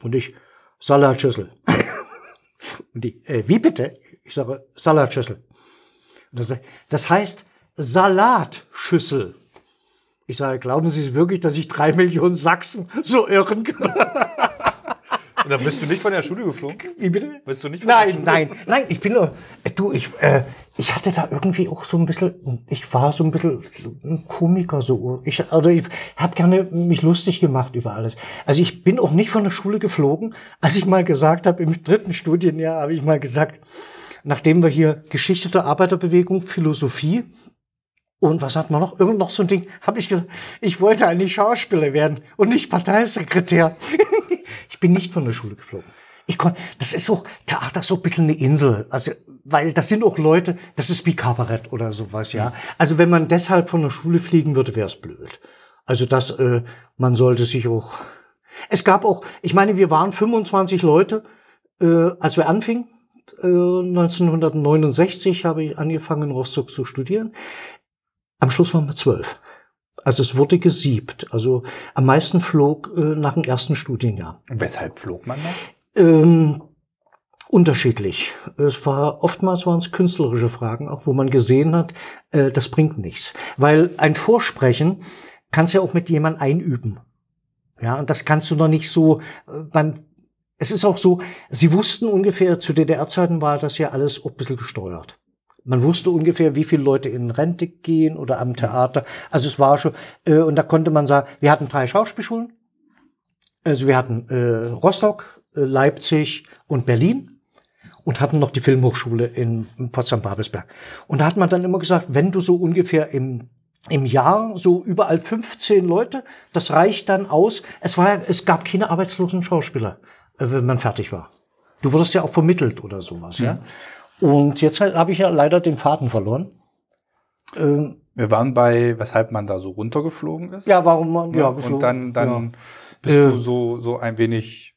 Und ich, Salatschüssel. und die, äh, wie bitte? Ich sage, Salatschüssel. Das, das heißt Salatschüssel. Ich sage, glauben Sie wirklich, dass ich drei Millionen Sachsen so irren kann? Und dann bist du nicht von der Schule geflogen? Wie bitte? Bist du nicht von nein, der Schule nein, nein, ich bin nur, du, ich, äh, ich hatte da irgendwie auch so ein bisschen, ich war so ein bisschen ein Komiker so. Ich, also ich habe gerne mich lustig gemacht über alles. Also ich bin auch nicht von der Schule geflogen. Als ich mal gesagt habe, im dritten Studienjahr habe ich mal gesagt, nachdem wir hier Geschichte der Arbeiterbewegung, Philosophie und was hat man noch? Irgend noch so ein Ding. Habe ich gesagt, ich wollte eigentlich Schauspieler werden und nicht Parteisekretär. ich bin nicht von der Schule geflogen. Ich konnte, das ist so, Theater ist so ein bisschen eine Insel. Also, weil das sind auch Leute, das ist wie Kabarett oder sowas, ja. Also wenn man deshalb von der Schule fliegen würde, wäre es blöd. Also das, äh, man sollte sich auch. Es gab auch, ich meine, wir waren 25 Leute, äh, als wir anfingen. Äh, 1969 habe ich angefangen, in Rostock zu studieren. Am Schluss waren wir zwölf. Also es wurde gesiebt. Also am meisten flog äh, nach dem ersten Studienjahr. Und weshalb flog man noch? Ähm, unterschiedlich. Es war oftmals waren es künstlerische Fragen, auch wo man gesehen hat, äh, das bringt nichts, weil ein Vorsprechen kannst ja auch mit jemandem einüben. Ja, und das kannst du noch nicht so äh, beim es ist auch so, sie wussten ungefähr, zu DDR-Zeiten war das ja alles auch ein bisschen gesteuert. Man wusste ungefähr, wie viele Leute in Rente gehen oder am Theater. Also es war schon, äh, und da konnte man sagen, wir hatten drei Schauspielschulen. Also wir hatten äh, Rostock, äh, Leipzig und Berlin und hatten noch die Filmhochschule in, Potsdam-Babelsberg. Und da hat man dann immer gesagt, wenn du so ungefähr im im Jahr so überall 15 Leute, das reicht dann aus. Es war, es gab keine arbeitslosen Schauspieler, äh, wenn man fertig war. Du wurdest ja auch vermittelt oder sowas, mhm. ja. Und jetzt habe ich ja leider den Faden verloren. Ähm, wir waren bei, weshalb man da so runtergeflogen ist. Ja, warum man, ja, geflogen. Und dann, dann ja. bist äh, du so, so ein wenig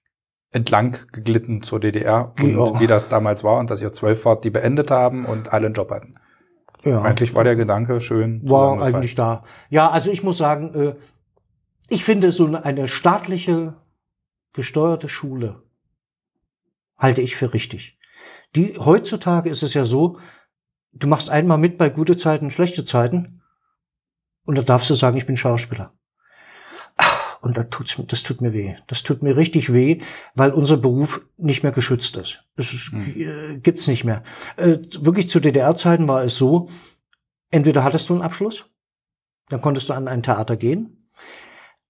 entlang geglitten zur DDR und ja. wie das damals war und dass ihr zwölf wart, die beendet haben und alle einen Job hatten. Ja. Eigentlich war der Gedanke schön. War eigentlich da. Ja, also ich muss sagen, äh, ich finde so eine staatliche gesteuerte Schule halte ich für richtig. Die, heutzutage ist es ja so, du machst einmal mit bei gute Zeiten, schlechte Zeiten und da darfst du sagen, ich bin Schauspieler. Und das, tut's, das tut mir weh. Das tut mir richtig weh, weil unser Beruf nicht mehr geschützt ist. Es mhm. äh, gibt's nicht mehr. Äh, wirklich zu DDR-Zeiten war es so, entweder hattest du einen Abschluss, dann konntest du an ein Theater gehen,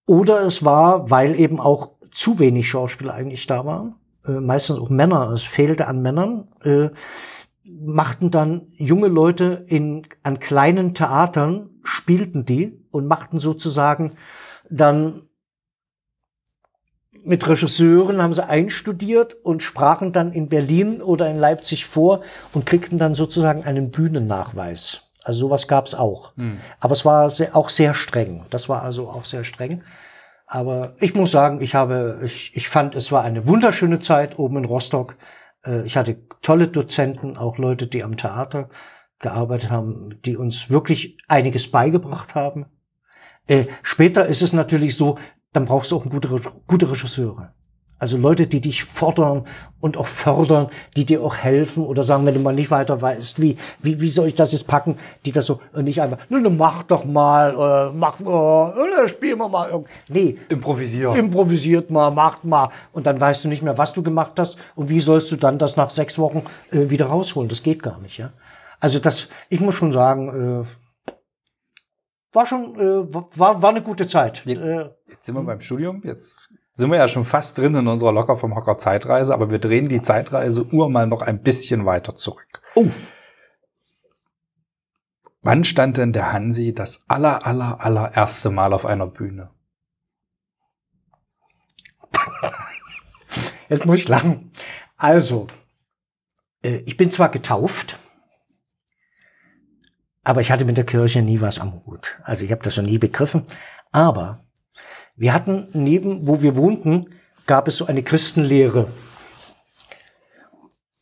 oder es war, weil eben auch zu wenig Schauspieler eigentlich da waren, meistens auch Männer, es fehlte an Männern, äh, machten dann junge Leute in, an kleinen Theatern, spielten die und machten sozusagen dann mit Regisseuren haben sie einstudiert und sprachen dann in Berlin oder in Leipzig vor und kriegten dann sozusagen einen Bühnennachweis. Also sowas gab's auch. Hm. Aber es war auch sehr streng. Das war also auch sehr streng. Aber ich muss sagen, ich habe, ich, ich fand, es war eine wunderschöne Zeit oben in Rostock. Äh, ich hatte tolle Dozenten, auch Leute, die am Theater gearbeitet haben, die uns wirklich einiges beigebracht haben. Äh, später ist es natürlich so, dann brauchst du auch gute, gute Regisseure. Also Leute, die dich fordern und auch fördern, die dir auch helfen oder sagen, wenn du mal nicht weiter weißt, wie, wie, wie soll ich das jetzt packen, die das so äh, nicht einfach, ne, mach doch mal, äh, mach, äh, spielen wir mal. Nee. Improvisiert. Improvisiert mal, macht mal. Und dann weißt du nicht mehr, was du gemacht hast und wie sollst du dann das nach sechs Wochen äh, wieder rausholen. Das geht gar nicht, ja. Also das, ich muss schon sagen, äh, war schon, äh, war, war eine gute Zeit. Jetzt, jetzt sind wir beim Studium, jetzt sind wir ja schon fast drin in unserer Locker vom Hocker Zeitreise, aber wir drehen die Zeitreise-Uhr mal noch ein bisschen weiter zurück. Oh. Wann stand denn der Hansi das aller, aller, allererste Mal auf einer Bühne? Jetzt muss ich lachen. Also, äh, ich bin zwar getauft, aber ich hatte mit der Kirche nie was am Hut. Also ich habe das noch nie begriffen. Aber wir hatten neben, wo wir wohnten, gab es so eine Christenlehre.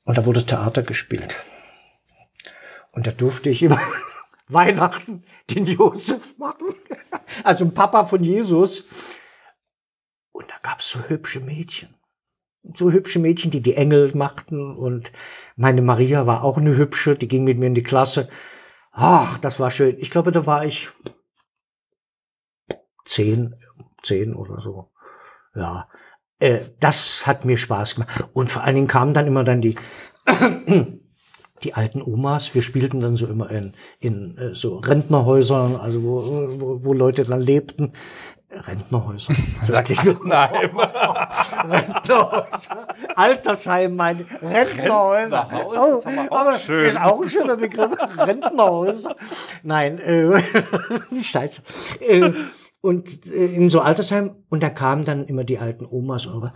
Und da wurde Theater gespielt. Und da durfte ich immer Weihnachten den Josef machen. Also ein Papa von Jesus. Und da gab es so hübsche Mädchen. So hübsche Mädchen, die die Engel machten. Und meine Maria war auch eine hübsche, die ging mit mir in die Klasse. Ach, das war schön. Ich glaube, da war ich zehn, zehn oder so. Ja, äh, das hat mir Spaß gemacht. Und vor allen Dingen kamen dann immer dann die, die alten Omas. Wir spielten dann so immer in, in äh, so Rentnerhäusern, also wo, wo, wo Leute dann lebten. Rentnerhäuser. Sag ich doch. Nein. Rentnerhäuser. Altersheim, meine Rentnerhäuser. Rentnerhaus, ist aber auch schön. Ist auch ein schöner Begriff. Rentnerhäuser. Nein, äh, Scheiße. Äh, und äh, in so Altersheim und da kamen dann immer die alten Omas rüber.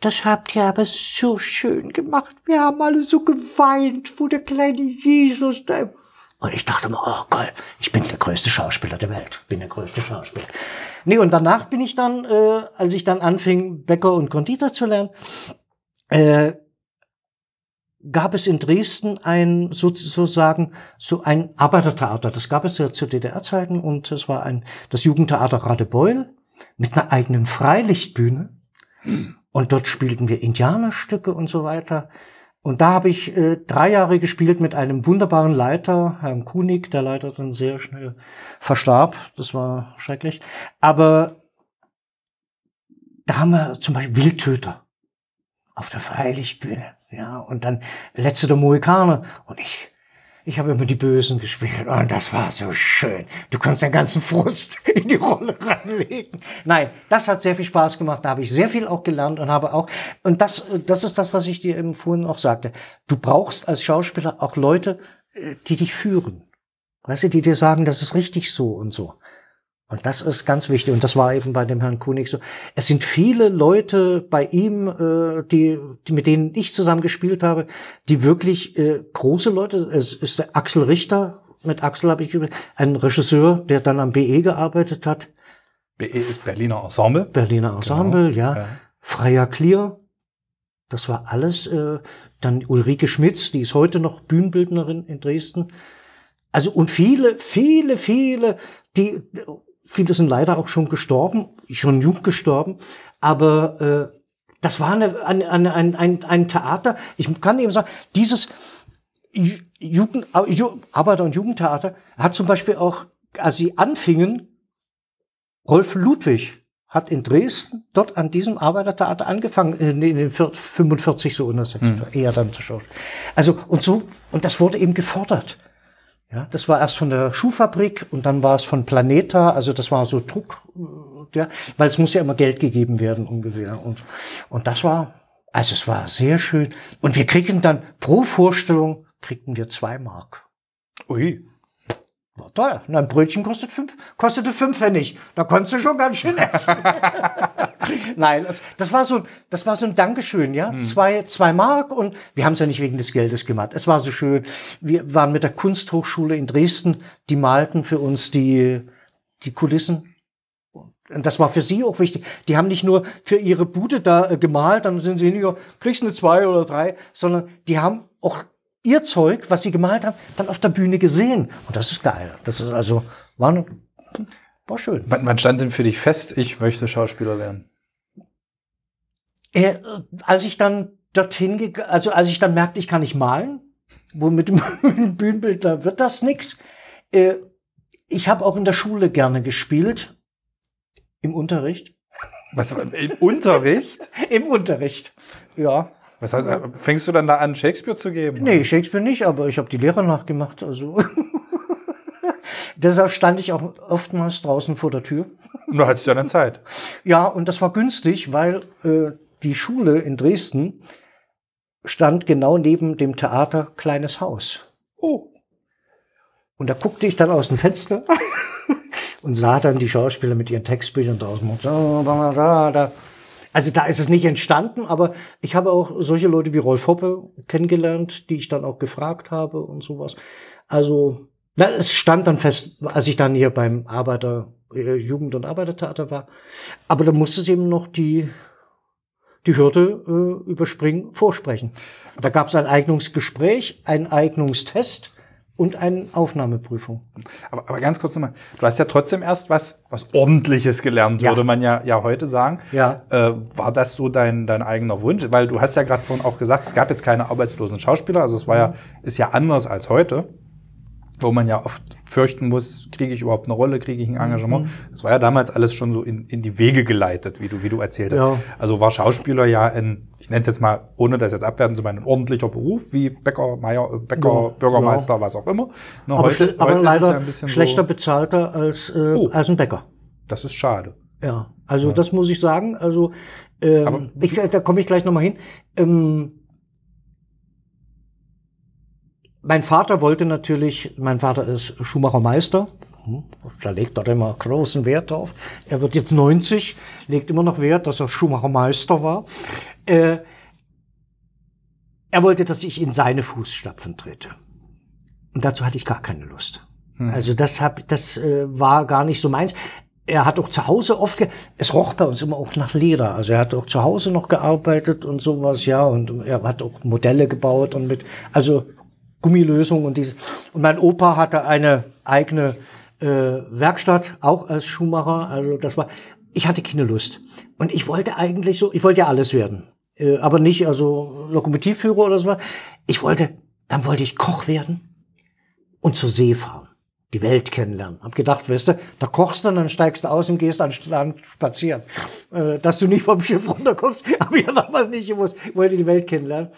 Das habt ihr aber so schön gemacht. Wir haben alle so geweint, wo der kleine Jesus da. Und ich dachte mir, oh geil, ich bin der größte Schauspieler der Welt. Bin der größte Schauspieler. Nee, und danach bin ich dann, äh, als ich dann anfing, Bäcker und Konditor zu lernen, äh, gab es in Dresden ein sozusagen so ein Arbeitertheater. Das gab es ja zu DDR-Zeiten und es war ein das Jugendtheater Radebeul mit einer eigenen Freilichtbühne. Und dort spielten wir Indianerstücke und so weiter. Und da habe ich äh, drei Jahre gespielt mit einem wunderbaren Leiter, Herrn Kunig, der leider dann sehr schnell verstarb. Das war schrecklich. Aber da haben wir zum Beispiel Wildtöter auf der Freilichtbühne. Ja, und dann letzte der Mohikaner. Und ich, ich habe immer die Bösen gespielt. Und das war so schön. Du kannst den ganzen Frust in die Rolle reinlegen. Nein, das hat sehr viel Spaß gemacht. Da habe ich sehr viel auch gelernt und habe auch, und das, das ist das, was ich dir eben vorhin auch sagte. Du brauchst als Schauspieler auch Leute, äh, die dich führen. Weißt du, die dir sagen, das ist richtig so und so. Und das ist ganz wichtig. Und das war eben bei dem Herrn Kunig so. Es sind viele Leute bei ihm, äh, die, die mit denen ich zusammen gespielt habe, die wirklich äh, große Leute. Es ist der Axel Richter. Mit Axel habe ich über ein Regisseur, der dann am BE gearbeitet hat. BE ist Berliner Ensemble. Berliner genau. Ensemble, genau. ja. ja. Freier Clear. Das war alles. Äh, dann Ulrike Schmitz, die ist heute noch Bühnenbildnerin in Dresden. Also und viele, viele, viele, die Viele sind leider auch schon gestorben, schon jung gestorben, aber äh, das war eine, eine, ein, ein, ein Theater. Ich kann eben sagen, dieses Jugend, Arbeiter- und Jugendtheater hat zum Beispiel auch, als sie anfingen, Rolf Ludwig hat in Dresden dort an diesem Arbeitertheater angefangen, in den 45 so oder 60, hm. eher dann zu schauen. Also und so und das wurde eben gefordert. Ja, das war erst von der Schuhfabrik und dann war es von Planeta, also das war so Druck, äh, ja, weil es muss ja immer Geld gegeben werden ungefähr und und das war, also es war sehr schön und wir kriegen dann pro Vorstellung kriegten wir zwei Mark. Ui. War toll. Und ein Brötchen kostet fünf, kostete fünf Pfennig. Da konntest du schon ganz schön essen. Nein, das, das war so, das war so ein Dankeschön, ja. Hm. Zwei, zwei Mark und wir haben es ja nicht wegen des Geldes gemacht. Es war so schön. Wir waren mit der Kunsthochschule in Dresden, die malten für uns die, die Kulissen. Und das war für sie auch wichtig. Die haben nicht nur für ihre Bude da äh, gemalt, dann sind sie nicht, kriegst du eine zwei oder drei, sondern die haben auch ihr Zeug, was sie gemalt haben, dann auf der Bühne gesehen. Und das ist geil. Das ist also, war, war schön. Wann, stand denn für dich fest, ich möchte Schauspieler werden? Äh, als ich dann dorthin gegangen, also als ich dann merkte, ich kann nicht malen, wo mit dem, mit dem Bühnenbild, da wird das nix. Äh, ich habe auch in der Schule gerne gespielt. Im Unterricht. Was, Im Unterricht? Im Unterricht, ja. Was heißt, fängst du dann da an, Shakespeare zu geben? Nee, Shakespeare nicht, aber ich habe die Lehrer nachgemacht. Also Deshalb stand ich auch oftmals draußen vor der Tür. Und da hattest du ja eine Zeit. Ja, und das war günstig, weil äh, die Schule in Dresden stand genau neben dem Theater Kleines Haus. Oh. Und da guckte ich dann aus dem Fenster und sah dann die Schauspieler mit ihren Textbüchern draußen. Da, da, da. Also da ist es nicht entstanden, aber ich habe auch solche Leute wie Rolf Hoppe kennengelernt, die ich dann auch gefragt habe und sowas. Also na, es stand dann fest, als ich dann hier beim Arbeiter, äh, Jugend- und Arbeitertheater war. Aber da musste es eben noch die, die Hürde äh, überspringen, vorsprechen. Da gab es ein Eignungsgespräch, ein Eignungstest und eine Aufnahmeprüfung. Aber, aber ganz kurz nochmal, du hast ja trotzdem erst was, was Ordentliches gelernt, ja. würde man ja, ja heute sagen. Ja. Äh, war das so dein, dein eigener Wunsch? Weil du hast ja gerade vorhin auch gesagt, es gab jetzt keine arbeitslosen Schauspieler, also es war ja, ist ja anders als heute wo man ja oft fürchten muss, kriege ich überhaupt eine Rolle, kriege ich ein Engagement. Mhm. Das war ja damals alles schon so in, in die Wege geleitet, wie du, wie du erzählt hast. Ja. Also war Schauspieler ja ein, ich nenne es jetzt mal, ohne das jetzt abwerten zu meinen, ein ordentlicher Beruf, wie Bäcker, Meier, äh, Bäcker, ja, Bürgermeister, ja. was auch immer. Na, aber, heute, aber heute leider schlechter so, bezahlter als, äh, oh, als ein Bäcker. Das ist schade. Ja, also das muss ich sagen. Also ähm, ich, da komme ich gleich nochmal hin. Ähm, mein Vater wollte natürlich, mein Vater ist Schuhmachermeister, hm, da legt er immer großen Wert drauf. Er wird jetzt 90, legt immer noch Wert, dass er Schuhmachermeister war. Äh, er wollte, dass ich in seine Fußstapfen trete. Und dazu hatte ich gar keine Lust. Hm. Also das hab, das äh, war gar nicht so meins. Er hat auch zu Hause oft, es roch bei uns immer auch nach Leder. Also er hat auch zu Hause noch gearbeitet und sowas, ja. Und er hat auch Modelle gebaut und mit, also Gummilösung und dieses. Und mein Opa hatte eine eigene äh, Werkstatt, auch als Schuhmacher. Also das war, ich hatte keine Lust. Und ich wollte eigentlich so, ich wollte ja alles werden. Äh, aber nicht also Lokomotivführer oder so. Ich wollte, dann wollte ich Koch werden und zur See fahren. Die Welt kennenlernen. Hab gedacht, weißt du, da kochst du, dann steigst du aus und gehst an Strand spazieren. Äh, dass du nicht vom Schiff runterkommst, habe ich ja damals nicht gewusst. Ich wollte die Welt kennenlernen.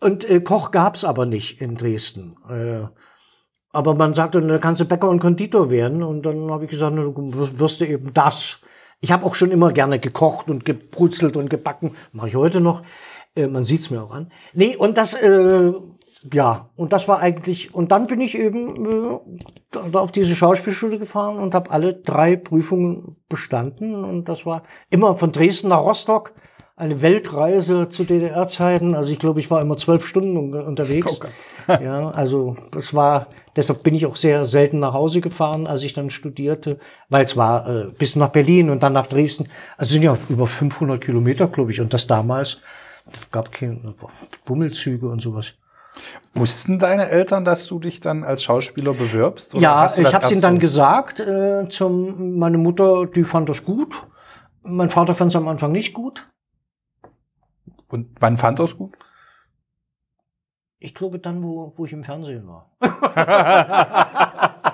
Und äh, Koch gab's aber nicht in Dresden. Äh, aber man sagte, da kannst du Bäcker und Konditor werden. Und dann habe ich gesagt, du wirst du eben das. Ich habe auch schon immer gerne gekocht und gebrutzelt und gebacken. Mache ich heute noch. Äh, man sieht's mir auch an. Nee, und das, äh, ja, und das war eigentlich, und dann bin ich eben äh, auf diese Schauspielschule gefahren und habe alle drei Prüfungen bestanden. Und das war immer von Dresden nach Rostock eine Weltreise zu DDR-Zeiten. Also ich glaube, ich war immer zwölf Stunden unterwegs. Okay. ja, also das war, deshalb bin ich auch sehr selten nach Hause gefahren, als ich dann studierte, weil es war äh, bis nach Berlin und dann nach Dresden. Also sind ja über 500 Kilometer, glaube ich. Und das damals gab keine Bummelzüge und sowas. Wussten deine Eltern, dass du dich dann als Schauspieler bewirbst? ja, ich habe es ihnen dann gesagt. Äh, zum, meine Mutter, die fand das gut. Mein Vater fand es am Anfang nicht gut. Und wann fand er es gut? Ich glaube dann, wo, wo ich im Fernsehen war.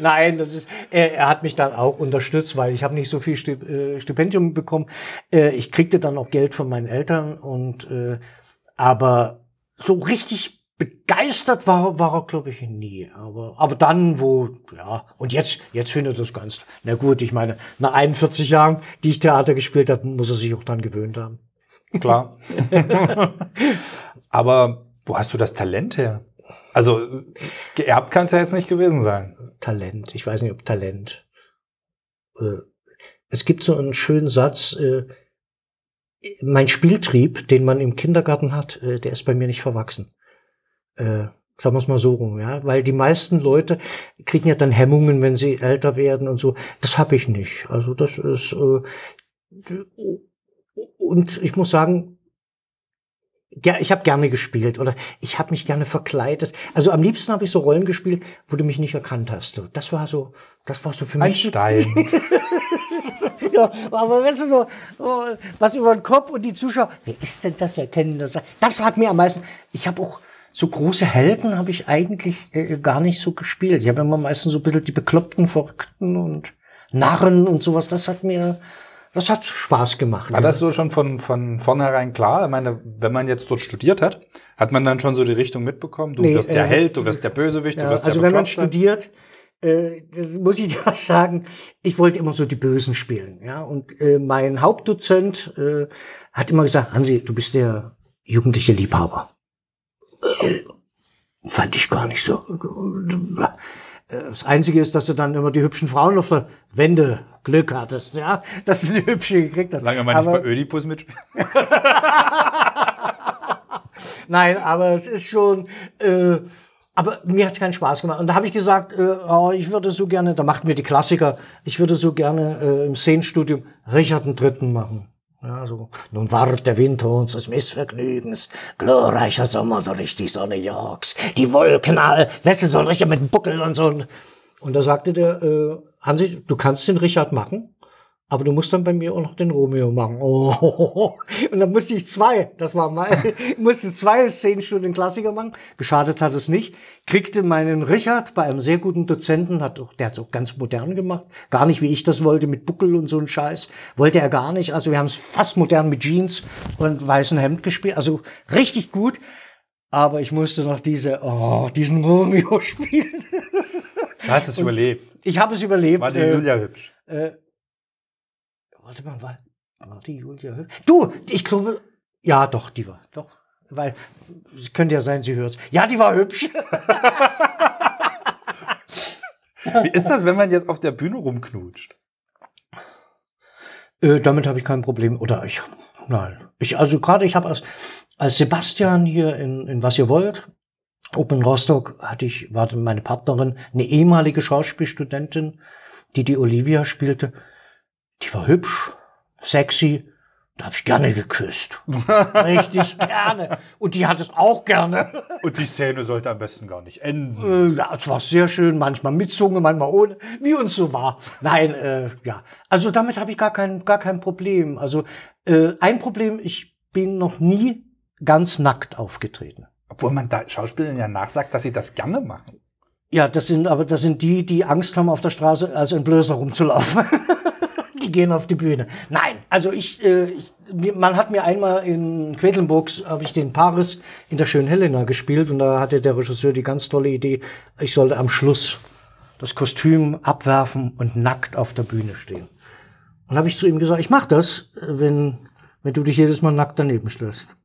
Nein, das ist, er, er hat mich dann auch unterstützt, weil ich habe nicht so viel äh, Stipendium bekommen. Äh, ich kriegte dann auch Geld von meinen Eltern und äh, aber so richtig begeistert war, war er, glaube ich, nie. Aber, aber dann, wo, ja, und jetzt, jetzt findet das ganz, na gut, ich meine, nach 41 Jahren, die ich Theater gespielt habe, muss er sich auch dann gewöhnt haben. Klar. Aber wo hast du das Talent her? Also geerbt kann es ja jetzt nicht gewesen sein. Talent. Ich weiß nicht, ob Talent. Äh, es gibt so einen schönen Satz, äh, mein Spieltrieb, den man im Kindergarten hat, äh, der ist bei mir nicht verwachsen. Sagen wir es mal so rum, ja, weil die meisten Leute kriegen ja dann Hemmungen, wenn sie älter werden und so. Das habe ich nicht. Also das ist und ich muss sagen, ich habe gerne gespielt oder ich habe mich gerne verkleidet. Also am liebsten habe ich so Rollen gespielt, wo du mich nicht erkannt hast. Das war so, das war so für mich. Ein Stein. ja, aber weißt du so, was über den Kopf und die Zuschauer, wer ist denn das? Wer kennen das? Das hat mir am meisten. Ich habe auch so große Helden habe ich eigentlich äh, gar nicht so gespielt. Ich habe immer meistens so ein bisschen die bekloppten, verrückten und Narren und sowas. Das hat mir das hat Spaß gemacht. War das so schon von, von vornherein klar? Ich meine, wenn man jetzt dort studiert hat, hat man dann schon so die Richtung mitbekommen? Du nee, wirst der äh, Held, du wirst der Bösewicht, ja, du wirst also der Also wenn man studiert, äh, muss ich dir was sagen, ich wollte immer so die Bösen spielen. Ja? Und äh, mein Hauptdozent äh, hat immer gesagt, Hansi, du bist der jugendliche Liebhaber. Äh, fand ich gar nicht so. Das Einzige ist, dass du dann immer die hübschen Frauen auf der Wende Glück hattest, ja, dass du eine hübsche gekriegt hast. Solange man aber, nicht bei Ödipus mitspielt. Nein, aber es ist schon, äh, aber mir hat es keinen Spaß gemacht. Und da habe ich gesagt, äh, oh, ich würde so gerne, da machten wir die Klassiker, ich würde so gerne äh, im Szenenstudium Richard III. machen. Ja, so. Nun ward der Winter unseres Missvergnügens, glorreicher Sommer durch die Sonne Yorks, die Wolken all, weißt du, so ein Richard mit Buckel und so. Und da sagte der, äh, Hansi, du kannst den Richard machen, aber du musst dann bei mir auch noch den Romeo machen. Oh. Und dann musste ich zwei, das war mal, musste zwei zehn Stunden Klassiker machen. Geschadet hat es nicht. Kriegte meinen Richard bei einem sehr guten Dozenten, hat auch, der hat es auch ganz modern gemacht. Gar nicht, wie ich das wollte, mit Buckel und so ein Scheiß. Wollte er gar nicht. Also wir haben es fast modern mit Jeans und weißem Hemd gespielt. Also richtig gut. Aber ich musste noch diese, oh, diesen Romeo spielen. Du hast es und überlebt. Ich habe es überlebt. War die äh, Julia hübsch? Äh, Warte mal, war, war die Julia hübsch? Du, ich glaube, ja, doch, die war, doch. Weil, es könnte ja sein, sie hört Ja, die war hübsch. Wie ist das, wenn man jetzt auf der Bühne rumknutscht? Äh, damit habe ich kein Problem. Oder ich, nein. Ich, also gerade ich habe als, als Sebastian hier in, in Was ihr wollt, Open Rostock, hatte ich, war meine Partnerin, eine ehemalige Schauspielstudentin, die die Olivia spielte. Die war hübsch, sexy. Da habe ich gerne geküsst. Richtig gerne. Und die hat es auch gerne. Und die Szene sollte am besten gar nicht enden. Äh, ja, es war sehr schön, manchmal mit Zunge, manchmal ohne, wie uns so war. Nein, äh, ja. Also damit habe ich gar kein, gar kein Problem. Also äh, ein Problem, ich bin noch nie ganz nackt aufgetreten. Obwohl man da Schauspielern ja nachsagt, dass sie das gerne machen. Ja, das sind aber das sind die, die Angst haben, auf der Straße als ein Blöser rumzulaufen. die gehen auf die Bühne. Nein, also ich, äh, ich man hat mir einmal in Quedlinburg, habe ich den Paris in der schönen Helena gespielt und da hatte der Regisseur die ganz tolle Idee, ich sollte am Schluss das Kostüm abwerfen und nackt auf der Bühne stehen. Und habe ich zu ihm gesagt, ich mach das, wenn, wenn du dich jedes Mal nackt daneben stellst.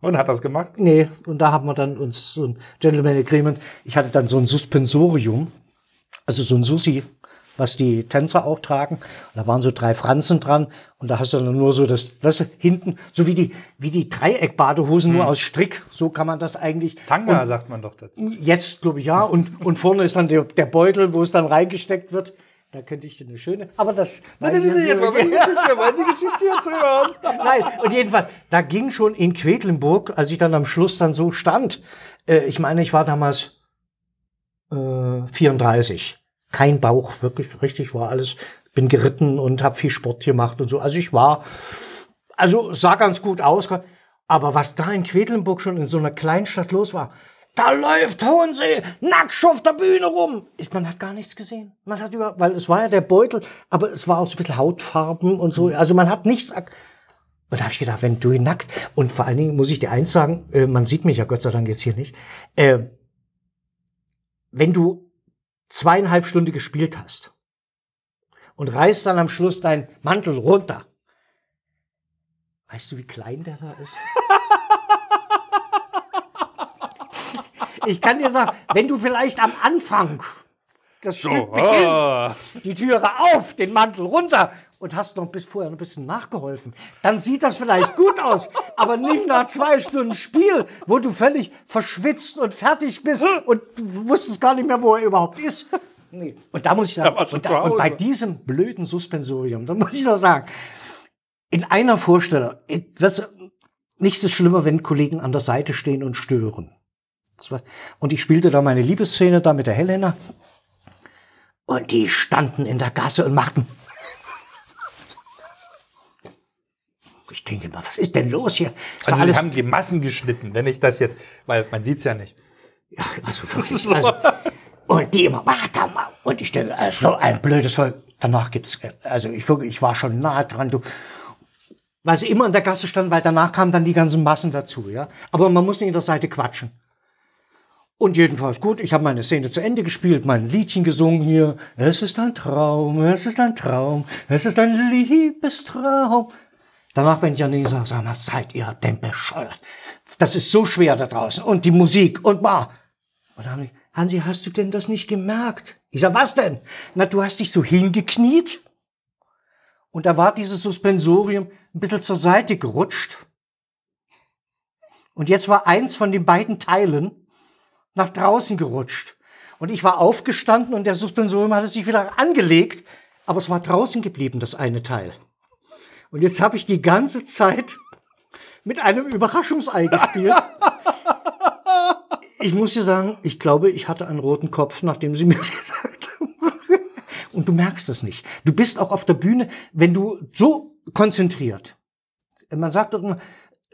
Und hat das gemacht? Nee, und da haben wir dann uns so ein Gentleman Agreement. Ich hatte dann so ein Suspensorium, also so ein Susi, was die Tänzer auch tragen. Da waren so drei Franzen dran und da hast du dann nur so das, weißt du, hinten, so wie die, wie die Dreieckbadehosen hm. nur aus Strick, so kann man das eigentlich. Tanga und sagt man doch dazu. Jetzt, glaube ich, ja. Und, und vorne ist dann der, der Beutel, wo es dann reingesteckt wird. Da könnte ich dir eine schöne. Aber das. Nein, nein, nein, jetzt mal die Geschichte, wir wollen die Geschichte jetzt hören. Nein, und jedenfalls, da ging schon in Quedlinburg, als ich dann am Schluss dann so stand, äh, ich meine, ich war damals äh, 34 kein Bauch, wirklich richtig war alles. Bin geritten und habe viel Sport gemacht und so. Also ich war, also sah ganz gut aus. Aber was da in Quedlinburg schon in so einer Kleinstadt los war, da läuft Hohensee nackt auf der Bühne rum. Man hat gar nichts gesehen. Man hat über, weil es war ja der Beutel, aber es war auch so ein bisschen Hautfarben und so. Also man hat nichts. Und da habe ich gedacht, wenn du nackt und vor allen Dingen muss ich dir eins sagen, äh, man sieht mich ja Gott sei Dank jetzt hier nicht. Äh, wenn du zweieinhalb Stunden gespielt hast und reißt dann am Schluss dein Mantel runter. Weißt du, wie klein der da ist? ich kann dir sagen, wenn du vielleicht am Anfang das So, Stück beginnst, ah. die Türe auf, den Mantel runter und hast noch bis vorher ein bisschen nachgeholfen, dann sieht das vielleicht gut aus, aber nicht nach zwei Stunden Spiel, wo du völlig verschwitzt und fertig bist und du wusstest gar nicht mehr, wo er überhaupt ist. Nee. Und da muss ich sagen, schon und, da, und bei diesem blöden Suspensorium, da muss ich doch sagen, in einer Vorstellung, das, nichts ist schlimmer, wenn Kollegen an der Seite stehen und stören. War, und ich spielte da meine Liebesszene da mit der Helena. Und die standen in der Gasse und machten. Ich denke mal, was ist denn los hier? Ist Also sie haben die Massen geschnitten, wenn ich das jetzt, weil man sieht's ja nicht. Ja, also wirklich. Also, und die immer, warte mal. Und ich denke, äh, so ein blödes Volk. Danach gibt's, äh, also ich wirklich, ich war schon nah dran, du. Weil sie immer in der Gasse standen, weil danach kamen dann die ganzen Massen dazu, ja. Aber man muss nicht in der Seite quatschen. Und jedenfalls gut, ich habe meine Szene zu Ende gespielt, mein Liedchen gesungen hier. Es ist ein Traum, es ist ein Traum, es ist ein Liebestraum. Danach bin ich an die sag mal, seid ihr denn bescheuert? Das ist so schwer da draußen. Und die Musik und bah. Und dann haben die, Hansi, hast du denn das nicht gemerkt? Ich sag, was denn? Na, du hast dich so hingekniet. Und da war dieses Suspensorium ein bisschen zur Seite gerutscht. Und jetzt war eins von den beiden Teilen nach draußen gerutscht. Und ich war aufgestanden und der Suspensorium hatte sich wieder angelegt, aber es war draußen geblieben, das eine Teil. Und jetzt habe ich die ganze Zeit mit einem Überraschungsei gespielt. Ich muss dir sagen, ich glaube, ich hatte einen roten Kopf, nachdem sie mir das gesagt haben. Und du merkst es nicht. Du bist auch auf der Bühne, wenn du so konzentriert. Man sagt doch immer,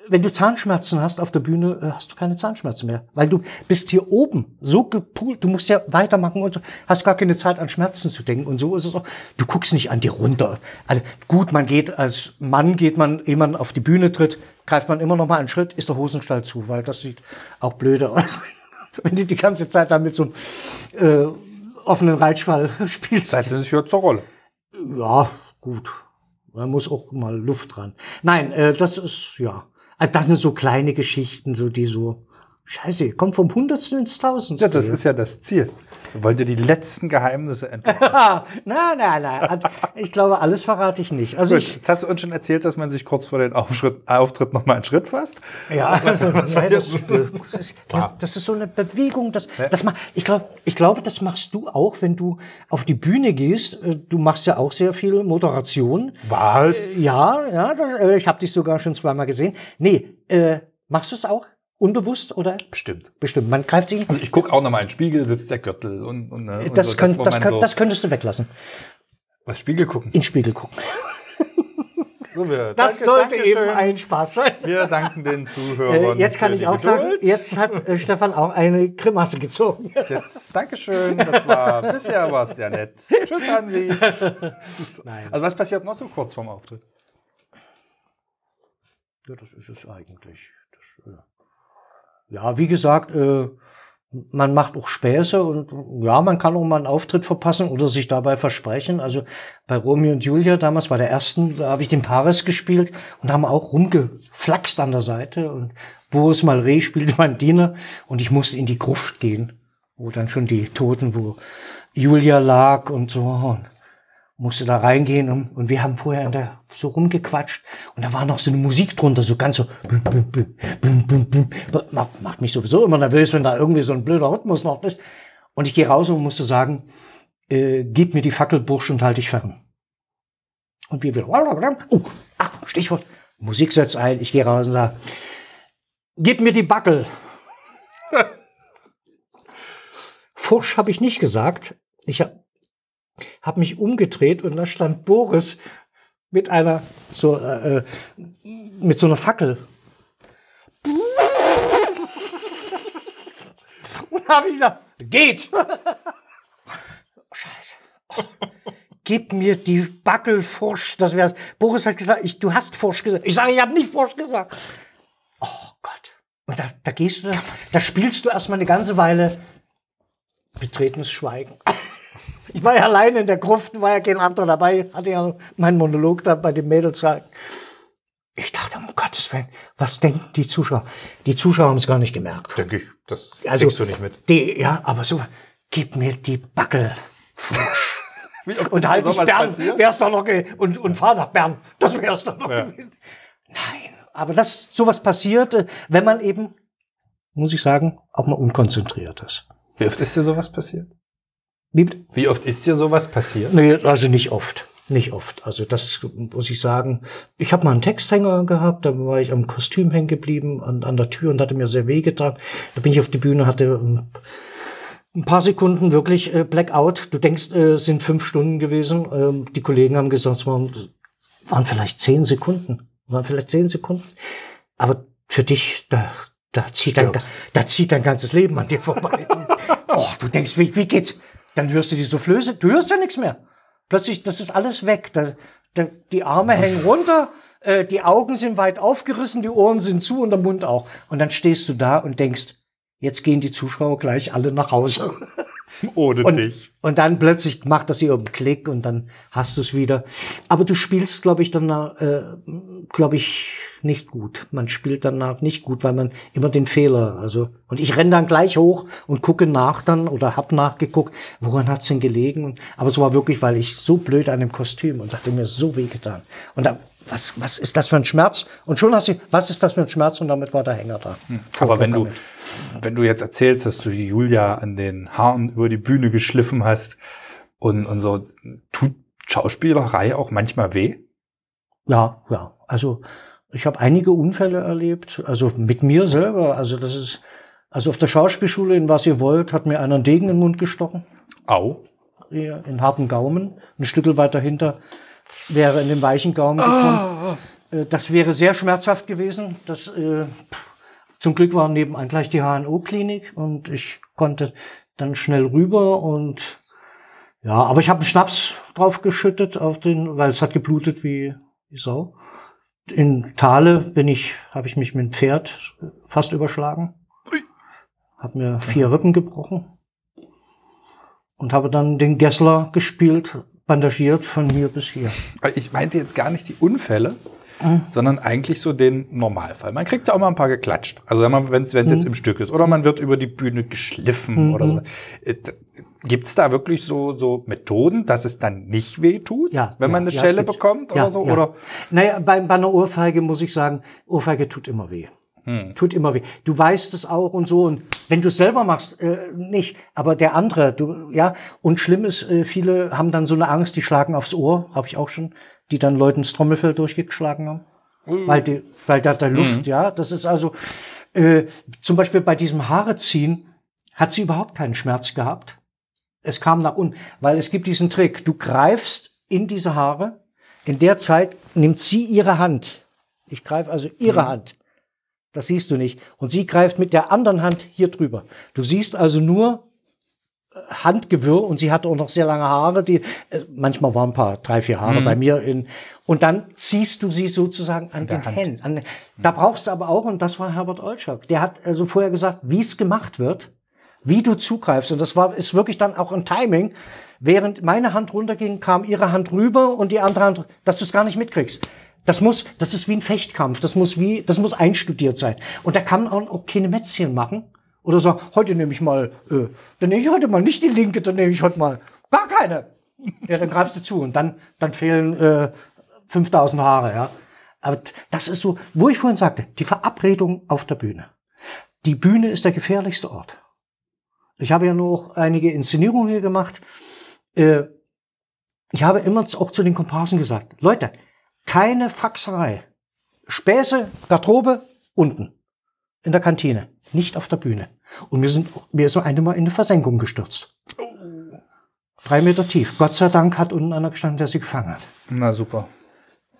wenn du Zahnschmerzen hast auf der Bühne, äh, hast du keine Zahnschmerzen mehr. Weil du bist hier oben so gepoolt, du musst ja weitermachen und hast gar keine Zeit an Schmerzen zu denken. Und so ist es auch. Du guckst nicht an dir runter. Also gut, man geht als Mann, geht man, ehe man auf die Bühne tritt, greift man immer noch mal einen Schritt, ist der Hosenstall zu, weil das sieht auch blöde aus, wenn du die ganze Zeit da mit so einem äh, offenen Reitschwall spielst. Das hört zur Rolle. Ja, gut. Da muss auch mal Luft dran. Nein, äh, das ist, ja. Also das sind so kleine Geschichten, so die so, scheiße, kommt vom Hundertsten ins Tausendste. Ja, das ist ja das Ziel. Wollt ihr die letzten Geheimnisse entdecken? nein, nein, nein. Ich glaube, alles verrate ich nicht. Also Gut, ich, Jetzt hast du uns schon erzählt, dass man sich kurz vor dem Auftritt noch mal einen Schritt fasst. ja, also, das, das, das, ist, das ist so eine Bewegung, das, das mach, ich glaube, ich glaube, das machst du auch, wenn du auf die Bühne gehst. Äh, Du machst ja auch sehr viel Moderation. Was? Ja, ja, das, äh, ich habe dich sogar schon zweimal gesehen. Nee, äh, machst du es auch? Unbewusst oder? Bestimmt. Bestimmt. Man greift sich. Also ich gucke auch noch mal in den Spiegel, sitzt der Gürtel und, und, ne, und Das, so, könnt, das, könnt, so, das könntest du weglassen. was Spiegel gucken. In den Spiegel gucken. So, Das danke, sollte Dankeschön. eben ein Spaß sein. Wir danken den Zuhörern. Äh, jetzt kann für ich die auch sagen, Geduld. jetzt hat äh, Stefan auch eine Grimasse gezogen. Jetzt, Dankeschön, das war bisher was ja nett. Tschüss, Hansi. Nein. Also was passiert noch so kurz vorm Auftritt? Ja, das ist es eigentlich. Ja, wie gesagt, äh, man macht auch Späße und ja, man kann auch mal einen Auftritt verpassen oder sich dabei versprechen. Also bei Romeo und Julia damals bei der ersten, da habe ich den Paris gespielt und haben auch rumgeflaxt an der Seite und Boris Malré spielte mein Diener und ich musste in die Gruft gehen, wo dann schon die Toten, wo Julia lag und so und musste da reingehen und, und wir haben vorher der, so rumgequatscht und da war noch so eine Musik drunter, so ganz so bim, bim, bim, bim, bim, bim. Macht, macht mich sowieso immer nervös, wenn da irgendwie so ein blöder Rhythmus noch ist. Und ich gehe raus und musste sagen, äh, gib mir die Fackel, Bursch, und halt dich fern. Und wir wieder, oh, ach, Stichwort, Musik setzt ein, ich gehe raus und sage, gib mir die Backel. Fursch habe ich nicht gesagt. Ich habe hab mich umgedreht und da stand Boris mit einer so äh, äh, mit so einer Fackel. Und habe ich gesagt, geht. Scheiße. Gib mir die Backel Fursch. Das wär's. Boris hat gesagt, ich, du hast Fursch gesagt. Ich sage, ich habe nicht Fursch gesagt. Oh Gott. Und da, da gehst du, da, da spielst du erstmal eine ganze Weile betretenes Schweigen. Ich war ja alleine in der Gruft, war ja kein anderer dabei, hatte ja meinen Monolog da bei den Mädels halt. Ich dachte, um Gottes Willen, was denken die Zuschauer? Die Zuschauer haben es gar nicht gemerkt. Denke ich, das Also, kriegst du nicht mit. Die, ja, aber so, gib mir die Backel. Und halt dir ich sowas Bern, passiert? wär's doch noch, und, und fahr nach Bern. Das wär's doch noch Ja. gewesen. Nein, aber das, sowas passiert, äh, wenn man eben, muss ich sagen, auch mal unkonzentriert ist. Wie oft ist dir sowas passiert? Wie, Wie oft ist dir sowas passiert? nee, also nicht oft. Nicht oft. Also das muss ich sagen. Ich habe mal einen Texthänger gehabt, da war ich am Kostüm hängen geblieben, an, an der Tür und hatte mir sehr weh getan. Da bin ich auf die Bühne, hatte ähm, ein paar Sekunden wirklich äh, Blackout. Du denkst, äh, es sind fünf Stunden gewesen. Ähm, die Kollegen haben gesagt, es waren, waren vielleicht zehn Sekunden. Waren vielleicht zehn Sekunden. Aber für dich, da, da zieht dein, da zieht dein ganzes Leben an dir vorbei. oh, du denkst, wie, wie geht's? Dann hörst du die Soufflöse, du hörst ja nichts mehr. Plötzlich, das ist alles weg. Da, da, die Arme hängen runter, äh, die Augen sind weit aufgerissen, die Ohren sind zu und der Mund auch. Und dann stehst du da und denkst, jetzt gehen die Zuschauer gleich alle nach Hause. Ohne Und, dich. und dann plötzlich macht das hier einen Klick und dann hast du es wieder. Aber du spielst, glaube ich, danach, äh, glaube ich, nicht gut. Man spielt danach nicht gut, weil man immer den Fehler, also, und ich renn dann gleich hoch und gucke nach dann oder hab nachgeguckt, woran hat's denn gelegen? Aber es war wirklich, weil ich so blöd an dem Kostüm und hatte mir so weh getan. Und da, was, was ist das für ein Schmerz? Und schon hast du, was ist das für ein Schmerz? Und damit war der Hänger da. Aber wenn du, wenn du jetzt erzählst, dass du die Julia an den Haaren über die Bühne geschliffen hast und, und so, tut Schauspielerei auch manchmal weh? Ja, ja. Also ich habe einige Unfälle erlebt, also mit mir selber. Also das ist, also auf der Schauspielschule in Was ihr wollt, hat mir einer einen Degen in den Mund gestochen, Au. hier in harten Gaumen. Ein Stück weiter hinter wäre in den weichen Gaumen gekommen. Äh, Das wäre sehr schmerzhaft gewesen. Das, äh, zum Glück war nebenan gleich die HNO-Klinik und ich konnte dann schnell rüber und ja, aber ich habe einen Schnaps drauf geschüttet auf den, weil es hat geblutet wie, wie Sau. In Thale bin ich, habe ich mich mit dem Pferd fast überschlagen. Hab mir vier Rippen gebrochen und habe dann den Gessler gespielt, bandagiert von hier bis hier. Ich meinte jetzt gar nicht die Unfälle, sondern eigentlich so den Normalfall. Man kriegt ja auch mal ein paar geklatscht. Also wenn es jetzt im Stück ist. Oder man wird über die Bühne geschliffen oder so. Äh, Gibt es da wirklich so, so Methoden, dass es dann nicht weh tut, Ja, wenn man ja, eine ja, Schelle bekommt oder so? Oder Naja, bei, bei einer Ohrfeige muss ich sagen, Ohrfeige tut immer weh. Hm. Tut immer weh. Du weißt es auch und so. Und wenn du es selber machst, äh, nicht. Aber der andere, du, ja. Und schlimm ist, äh, viele haben dann so eine Angst, die schlagen aufs Ohr, habe ich auch schon, die dann Leuten das Trommelfell durchgeschlagen haben. Weil, die, weil da der Luft, ja, das ist also, äh, zum Beispiel bei diesem Haare ziehen, hat sie überhaupt keinen Schmerz gehabt. Es kam nach unten, weil es gibt diesen Trick. Du greifst in diese Haare. In der Zeit nimmt sie ihre Hand. Ich greife also ihre Hand. Das siehst du nicht. Und sie greift mit der anderen Hand hier drüber. Du siehst also nur äh, Handgewirr und sie hatte auch noch sehr lange Haare, die äh, manchmal waren ein paar, drei, vier Haare bei mir in, und dann ziehst du sie sozusagen an den Hand. Händen. An, da brauchst du aber auch, und das war Herbert Olschock, der hat also vorher gesagt, wie es gemacht wird, wie du zugreifst. Und das war, ist wirklich dann auch ein Timing. Während meine Hand runterging, kam ihre Hand rüber und die andere Hand, dass du es gar nicht mitkriegst. Das muss, das ist wie ein Fechtkampf. Das muss wie, das muss einstudiert sein. Und da kann man auch keine Mätzchen machen. Oder so, heute nehme ich mal, äh, dann nehme ich heute mal nicht die linke, dann nehme ich heute mal gar keine. Ja, dann greifst du zu und dann, dann fehlen äh, 5000 Haare, ja. Aber das ist so, wo ich vorhin sagte, die Verabredung auf der Bühne. Die Bühne ist der gefährlichste Ort. Ich habe ja noch einige Inszenierungen hier gemacht. Äh, ich habe immer auch zu den Komparsen gesagt, Leute, keine Faxerei. Späße, Garderobe, unten. In der Kantine. Nicht auf der Bühne. Und mir, sind, mir ist eine mal in eine Versenkung gestürzt. Drei Meter tief. Gott sei Dank hat unten einer gestanden, der sie gefangen hat. Na super.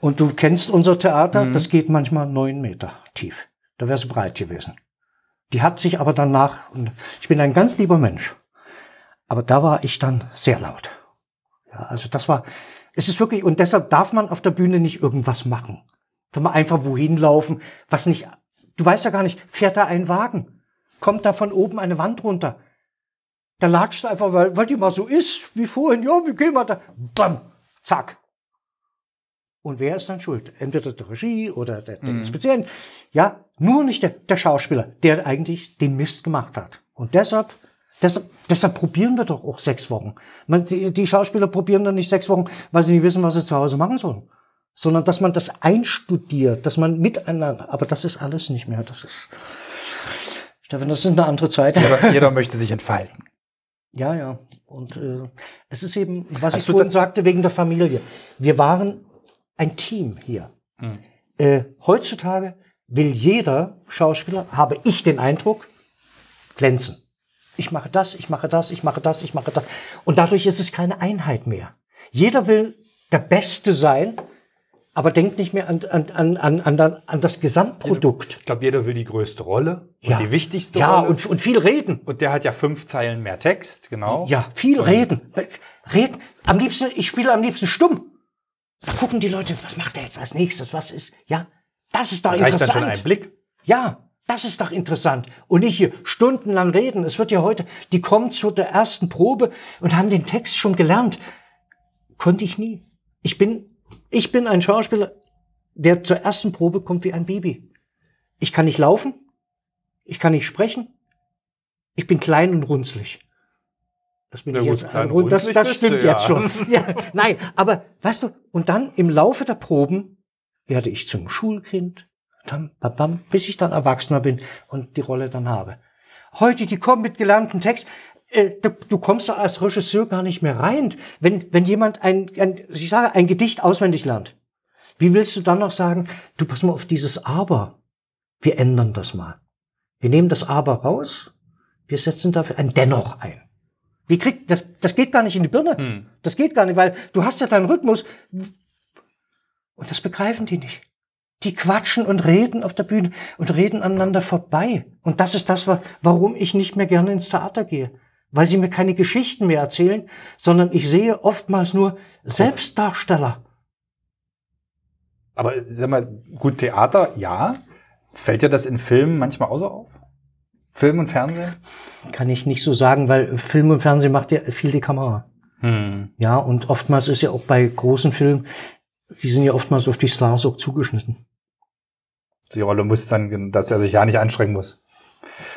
Und du kennst unser Theater, das geht manchmal neun Meter tief. Da wäre sie breit gewesen. Die hat sich aber danach, und ich bin ein ganz lieber Mensch, aber da war ich dann sehr laut. Ja, also das war, es ist wirklich, und deshalb darf man auf der Bühne nicht irgendwas machen. Darf man einfach wohin laufen, was nicht, du weißt ja gar nicht, fährt da ein Wagen? Kommt da von oben eine Wand runter? Da latscht du einfach, weil, weil die mal so ist, wie vorhin, ja, wir gehen mal da, bam, zack. Und wer ist dann schuld? Entweder der Regie oder der, der Inspizient. Ja, nur nicht der, der Schauspieler, der eigentlich den Mist gemacht hat. Und deshalb, deshalb, deshalb probieren wir doch auch sechs Wochen. Man, die, die Schauspieler probieren dann nicht sechs Wochen, weil sie nicht wissen, was sie zu Hause machen sollen. Sondern dass man das einstudiert, dass man miteinander, aber das ist alles nicht mehr. Das ist, Stefan, das ist eine andere Zeit. Jeder, jeder möchte sich entfalten. Ja, ja. Und äh, es ist eben, was Hast ich vorhin sagte, wegen der Familie. Wir waren ein Team hier. Hm. Äh, heutzutage will jeder Schauspieler, habe ich den Eindruck, glänzen. Ich mache das, ich mache das, ich mache das, ich mache das. Und dadurch ist es keine Einheit mehr. Jeder will der Beste sein, aber denkt nicht mehr an, an, an, an, an, dann- an das Gesamtprodukt. Ich glaube, jeder will die größte Rolle und Ja. die wichtigste Ja, Rolle. und, und viel reden. Und der hat ja fünf Zeilen mehr Text, genau. Ja, viel reden. Reden. Am liebsten, ich spiele am liebsten stumm. Da gucken die Leute, was macht er jetzt als nächstes? Was ist, ja, das ist doch Reicht dann interessant. schon ein Blick. Ja, das ist doch interessant. Und nicht hier stundenlang reden. Es wird ja heute, die kommen zu der ersten Probe und haben den Text schon gelernt. Konnte ich nie. Ich bin, ich bin ein Schauspieler, der zur ersten Probe kommt wie ein Baby. Ich kann nicht laufen. Ich kann nicht sprechen. Ich bin klein und runzlig. Das bin Ja ich jetzt. klein und Und das, runzlig das bist du, stimmt ja. jetzt schon. Ja, nein, aber weißt du, und dann im Laufe der Proben werde ich zum Schulkind, dann, bam, bam, bis ich dann Erwachsener bin und die Rolle dann habe. Heute, die kommen mit gelernten Text. Äh, du, du kommst da als Regisseur gar nicht mehr rein, wenn, wenn jemand ein, ein, ich sage, ein Gedicht auswendig lernt. Wie willst du dann noch sagen, du pass mal auf dieses Aber. Wir ändern das mal. Wir nehmen das Aber raus, wir setzen dafür ein Dennoch ein. Wie kriegt, das, das geht gar nicht in die Birne. Hm. Das geht gar nicht, weil du hast ja deinen Rhythmus. Und das begreifen die nicht. Die quatschen und reden auf der Bühne und reden aneinander vorbei. Und das ist das, wa- warum ich nicht mehr gerne ins Theater gehe. Weil sie mir keine Geschichten mehr erzählen, sondern ich sehe oftmals nur Selbstdarsteller. Aber sag mal, gut, Theater, ja. Fällt dir das in Filmen manchmal auch so auf? Film und Fernsehen? Kann ich nicht so sagen, weil Film und Fernsehen macht ja viel die Kamera. Hm. Ja, und oftmals ist ja auch bei großen Filmen, sie sind ja oftmals auf die Stars auch zugeschnitten. Die Rolle muss dann, dass er sich ja nicht anstrengen muss.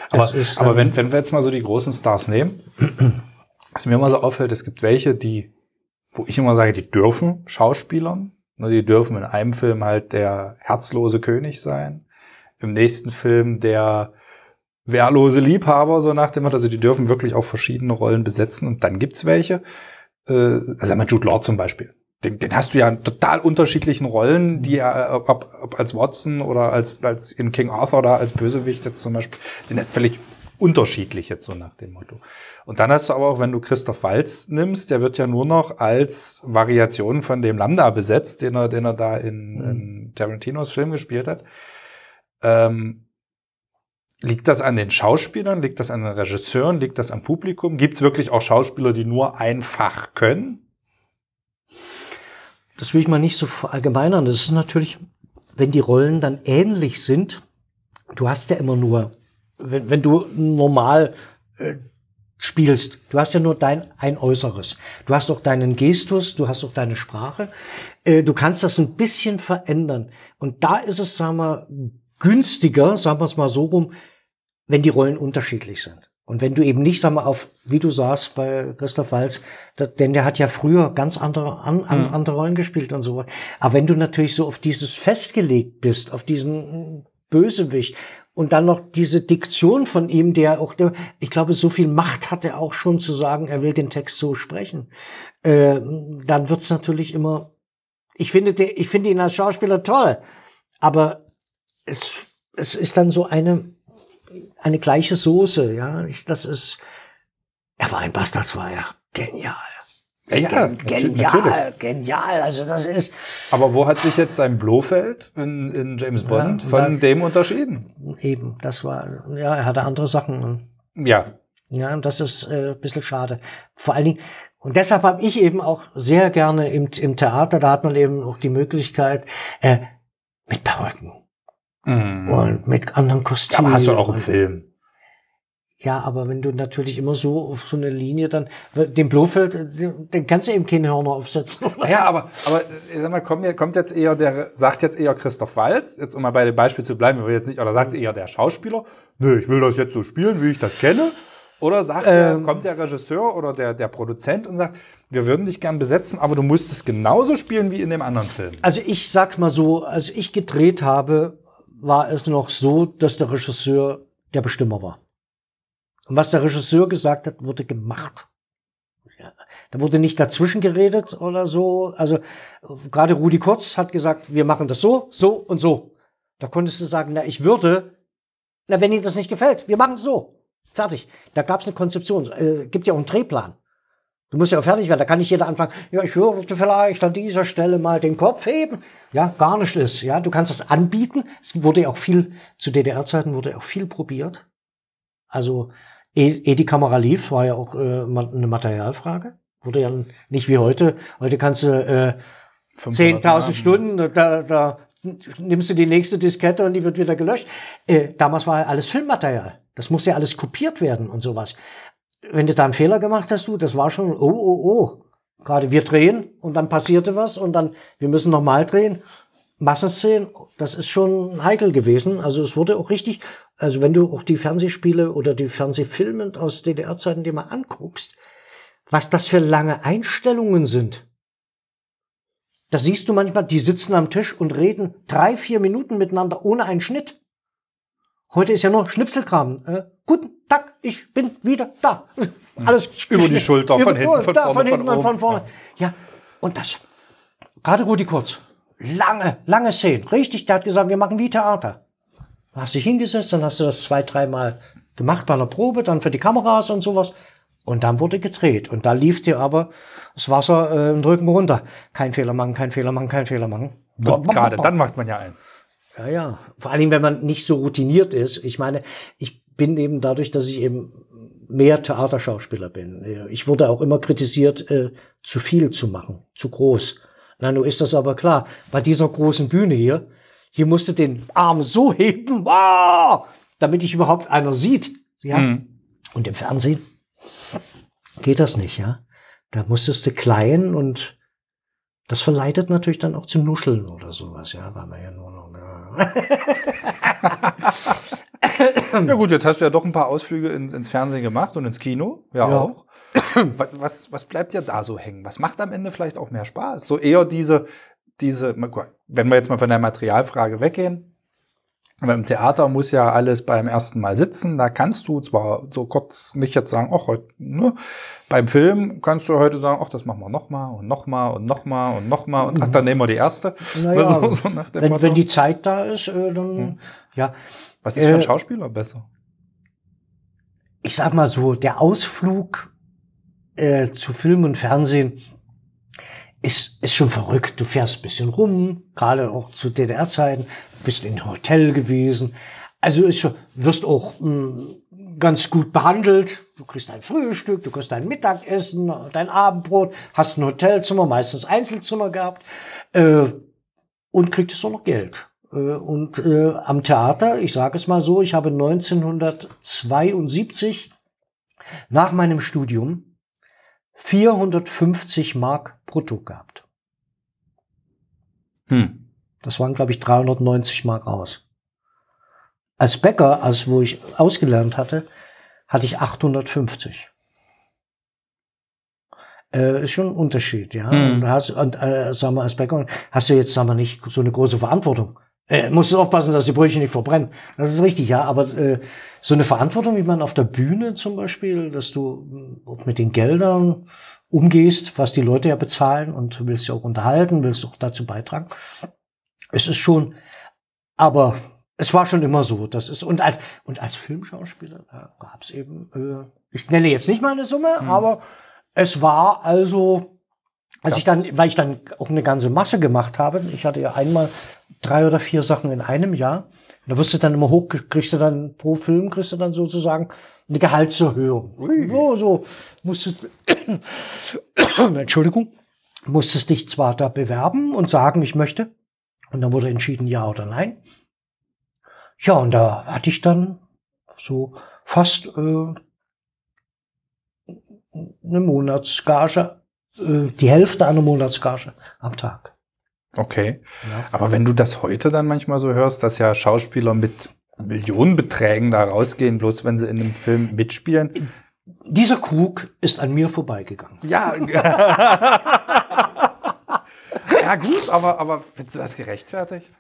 Aber, aber wenn, wenn wir jetzt mal so die großen Stars nehmen, was mir immer so auffällt, es gibt welche, die, wo ich immer sage, die dürfen Schauspielern. Ne, Die dürfen in einem Film halt der herzlose König sein, im nächsten Film der wehrlose Liebhaber, so nach dem Motto. Also die dürfen wirklich auch verschiedene Rollen besetzen. Und dann gibt's welche, äh, also einmal Jude Law zum Beispiel. Den, den hast du ja in total unterschiedlichen Rollen, die er, ob, ob, ob als Watson oder als, als in King Arthur oder als Bösewicht jetzt zum Beispiel, sind ja völlig unterschiedlich jetzt so nach dem Motto. Und dann hast du aber auch, wenn du Christoph Waltz nimmst, der wird ja nur noch als Variation von dem Lambda besetzt, den er, den er da in, in Tarantinos Film gespielt hat. Ähm, liegt das an den Schauspielern? Liegt das an den Regisseuren? Liegt das am Publikum? Gibt es wirklich auch Schauspieler, die nur ein Fach können? Das will ich mal nicht so verallgemeinern. Das ist natürlich, wenn die Rollen dann ähnlich sind, du hast ja immer nur, wenn, wenn du normal äh, spielst, du hast ja nur dein ein Äußeres. Du hast auch deinen Gestus, du hast auch deine Sprache. Äh, du kannst das ein bisschen verändern. Und da ist es, sagen wir, günstiger, sagen wir es mal so rum, wenn die Rollen unterschiedlich sind. Und wenn du eben nicht, sag mal, auf, wie du sagst bei Christoph Walz, da, denn der hat ja früher ganz andere, an, an, andere Rollen gespielt und so. Aber wenn du natürlich so auf dieses festgelegt bist, auf diesen Bösewicht und dann noch diese Diktion von ihm, der auch, der, ich glaube, so viel Macht hat er auch schon zu sagen, er will den Text so sprechen, äh, dann wird's natürlich immer, ich finde, ich finde ihn als Schauspieler toll, aber es, es ist dann so eine, eine gleiche Soße, ja. Ich, das ist, er war ein Bastardzweier. Genial. Ja, Gen- genial, genial. Also das ist Aber wo hat sich jetzt sein Blofeld in, in James Bond Ja, von das- dem unterschieden? eben, das war, ja, er hatte andere Sachen. Ja. Ja, und das ist äh, ein bisschen schade. Vor allen Dingen, und deshalb habe ich eben auch sehr gerne im, im Theater, da hat man eben auch die Möglichkeit, äh, mit Perücken Mhm. und mit anderen Kostümen. aber hast du auch im Film. Ja, aber wenn du natürlich immer so auf so eine Linie dann, den Blofeld, den kannst du eben keine Hörner aufsetzen. Ja, aber, aber ich sag mal, kommt, kommt jetzt eher der, sagt jetzt eher Christoph Walz, jetzt um mal bei dem Beispiel zu bleiben, wir jetzt nicht, oder sagt eher der Schauspieler, nö, ich will das jetzt so spielen, wie ich das kenne. Oder sagt ähm, der, kommt der Regisseur oder der, der Produzent und sagt, wir würden dich gern besetzen, aber du musst es genauso spielen wie in dem anderen Film. Also ich sag's mal so, als ich gedreht habe, war es noch so, dass der Regisseur der Bestimmer war. Und was der Regisseur gesagt hat, wurde gemacht. Ja, da wurde nicht dazwischen geredet oder so. Also gerade Rudi Kurz hat gesagt, wir machen das so, so und so. Da konntest du sagen, na, ich würde, na, wenn dir das nicht gefällt, wir machen es so. Fertig. Da gab es eine Konzeption. Äh, gibt ja auch einen Drehplan. Du musst ja auch fertig werden. Da kann nicht jeder anfangen, ja, ich würde vielleicht an dieser Stelle mal den Kopf heben. Ja, gar nicht ist. Ja, du kannst es anbieten. Es wurde ja auch viel, zu DDR-Zeiten wurde ja auch viel probiert. Also, ehe die Kamera lief, war ja auch äh, eine Materialfrage. Wurde ja nicht wie heute. Heute kannst du äh, 10.000 Stunden, da, da nimmst du die nächste Diskette und die wird wieder gelöscht. Äh, damals war ja alles Filmmaterial. Das muss ja alles kopiert werden und sowas. Wenn du da einen Fehler gemacht hast, du, das war schon, oh, oh, oh. Gerade wir drehen und dann passierte was und dann, wir müssen nochmal drehen. Massenszenen, das ist schon heikel gewesen. Also es wurde auch richtig, also wenn du auch die Fernsehspiele oder die Fernsehfilme aus DDR-Zeiten dir mal anguckst, was das für lange Einstellungen sind. Da siehst du manchmal, die sitzen am Tisch und reden drei, vier Minuten miteinander ohne einen Schnitt. Heute ist ja nur Schnipselkram. Äh, guten Tag, ich bin wieder da. Alles über die Schulter, von über, hinten, von da, vorne, von hinten von, von vorne. Ja. ja, und das. Gerade Rudi Kurz. Lange, lange Szenen. Richtig, der hat gesagt, wir machen wie Theater. Du hast dich hingesetzt, dann hast du das zwei, dreimal gemacht bei einer Probe, dann für die Kameras und sowas. Und dann wurde gedreht. Und da lief dir aber das Wasser äh, im Rücken runter. Kein Fehler machen, kein Fehler machen, kein Fehler machen. Gerade dann macht man ja einen. Ja, ja. Vor allem, wenn man nicht so routiniert ist. Ich meine, ich bin eben dadurch, dass ich eben mehr Theaterschauspieler bin. Ich wurde auch immer kritisiert, äh, zu viel zu machen, zu groß. Na, nun ist das aber klar. Bei dieser großen Bühne hier, hier musste den Arm so heben, wow, damit ich überhaupt einer sieht. Ja. Mhm. Und im Fernsehen geht das nicht, ja. Da musstest du klein und das verleitet natürlich dann auch zu Nuscheln oder sowas, ja, weil man ja nur noch. ja gut, jetzt hast du ja doch ein paar Ausflüge in, ins Fernsehen gemacht und ins Kino, ja, ja. auch. Was, was bleibt dir da so hängen? Was macht am Ende vielleicht auch mehr Spaß? So eher diese, diese, wenn wir jetzt mal von der Materialfrage weggehen, aber im Theater muss ja alles beim ersten Mal sitzen. Da kannst du zwar so kurz nicht jetzt sagen, ach, heute, ne? Beim Film kannst du heute sagen, ach, das machen wir nochmal und nochmal und nochmal und nochmal und ach, dann nehmen wir die erste. Naja, so, so wenn, wenn die Zeit da ist, äh, dann, hm. Ja. Was ist für ein äh, Schauspieler besser? Ich sag mal so, der Ausflug äh, zu Film und Fernsehen ist, ist schon verrückt. Du fährst bisschen rum, gerade auch zu DDR-Zeiten, bist in Hotel gewesen. Also ist schon, wirst auch mh, hm, ganz gut behandelt. Du kriegst dein Frühstück, du kriegst dein Mittagessen, dein Abendbrot, hast ein Hotelzimmer, meistens Einzelzimmer gehabt äh, und kriegst auch noch Geld. Äh, und äh, am Theater, ich sage es mal so, ich habe 1972 nach meinem Studium 450 Mark brutto gehabt. Hm. Das waren, glaube ich, 390 Mark aus. Als Bäcker, als wo ich ausgelernt hatte, hatte ich 850. Äh, ist schon ein Unterschied, ja. Hm. Und, hast, und äh, sag mal, als Bäcker hast du jetzt, sag mal, nicht so eine große Verantwortung. Äh, musst du aufpassen, dass die Brötchen nicht verbrennen. Das ist richtig, ja. Aber äh, so eine Verantwortung, wie man auf der Bühne zum Beispiel, dass du äh, mit den Geldern umgehst, was die Leute ja bezahlen und willst ja auch unterhalten, willst auch dazu beitragen. Es ist schon, aber es war schon immer so. Das ist und als und als Filmschauspieler da gab es eben, äh, ich nenne jetzt nicht mal eine Summe, mhm. aber es war also, als ja. ich dann, weil ich dann auch eine ganze Masse gemacht habe. Ich hatte ja einmal drei oder vier Sachen in einem Jahr. Da wirst du dann immer hoch, kriegst du dann pro Film, kriegst du dann sozusagen eine Gehaltserhöhung. So, so musstest, Entschuldigung, musstest dich zwar da bewerben und sagen, ich möchte. Und dann wurde entschieden, ja oder nein. Ja, und da hatte ich dann so fast äh, eine Monatsgage, äh, die Hälfte einer Monatsgage am Tag. Okay. Ja. Aber wenn du das heute dann manchmal so hörst, dass ja Schauspieler mit Millionenbeträgen da rausgehen, bloß wenn sie in einem Film mitspielen. Dieser Krug ist an mir vorbeigegangen. Ja. ja, gut, aber, aber findest du das gerechtfertigt?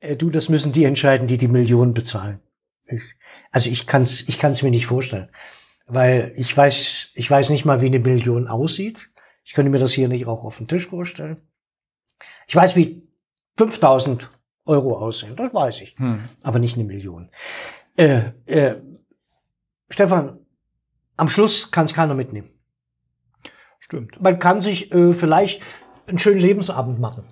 Äh, du, das müssen die entscheiden, die die Millionen bezahlen. Ich, also ich kann es ich kann's mir nicht vorstellen. Weil ich weiß, ich weiß nicht mal, wie eine Million aussieht. Ich könnte mir das hier nicht auch auf den Tisch vorstellen. Ich weiß, wie 5000 Euro aussehen, das weiß ich. Hm. Aber nicht eine Million. Äh, äh, Stefan, am Schluss kann es keiner mitnehmen. Stimmt. Man kann sich äh, vielleicht einen schönen Lebensabend machen.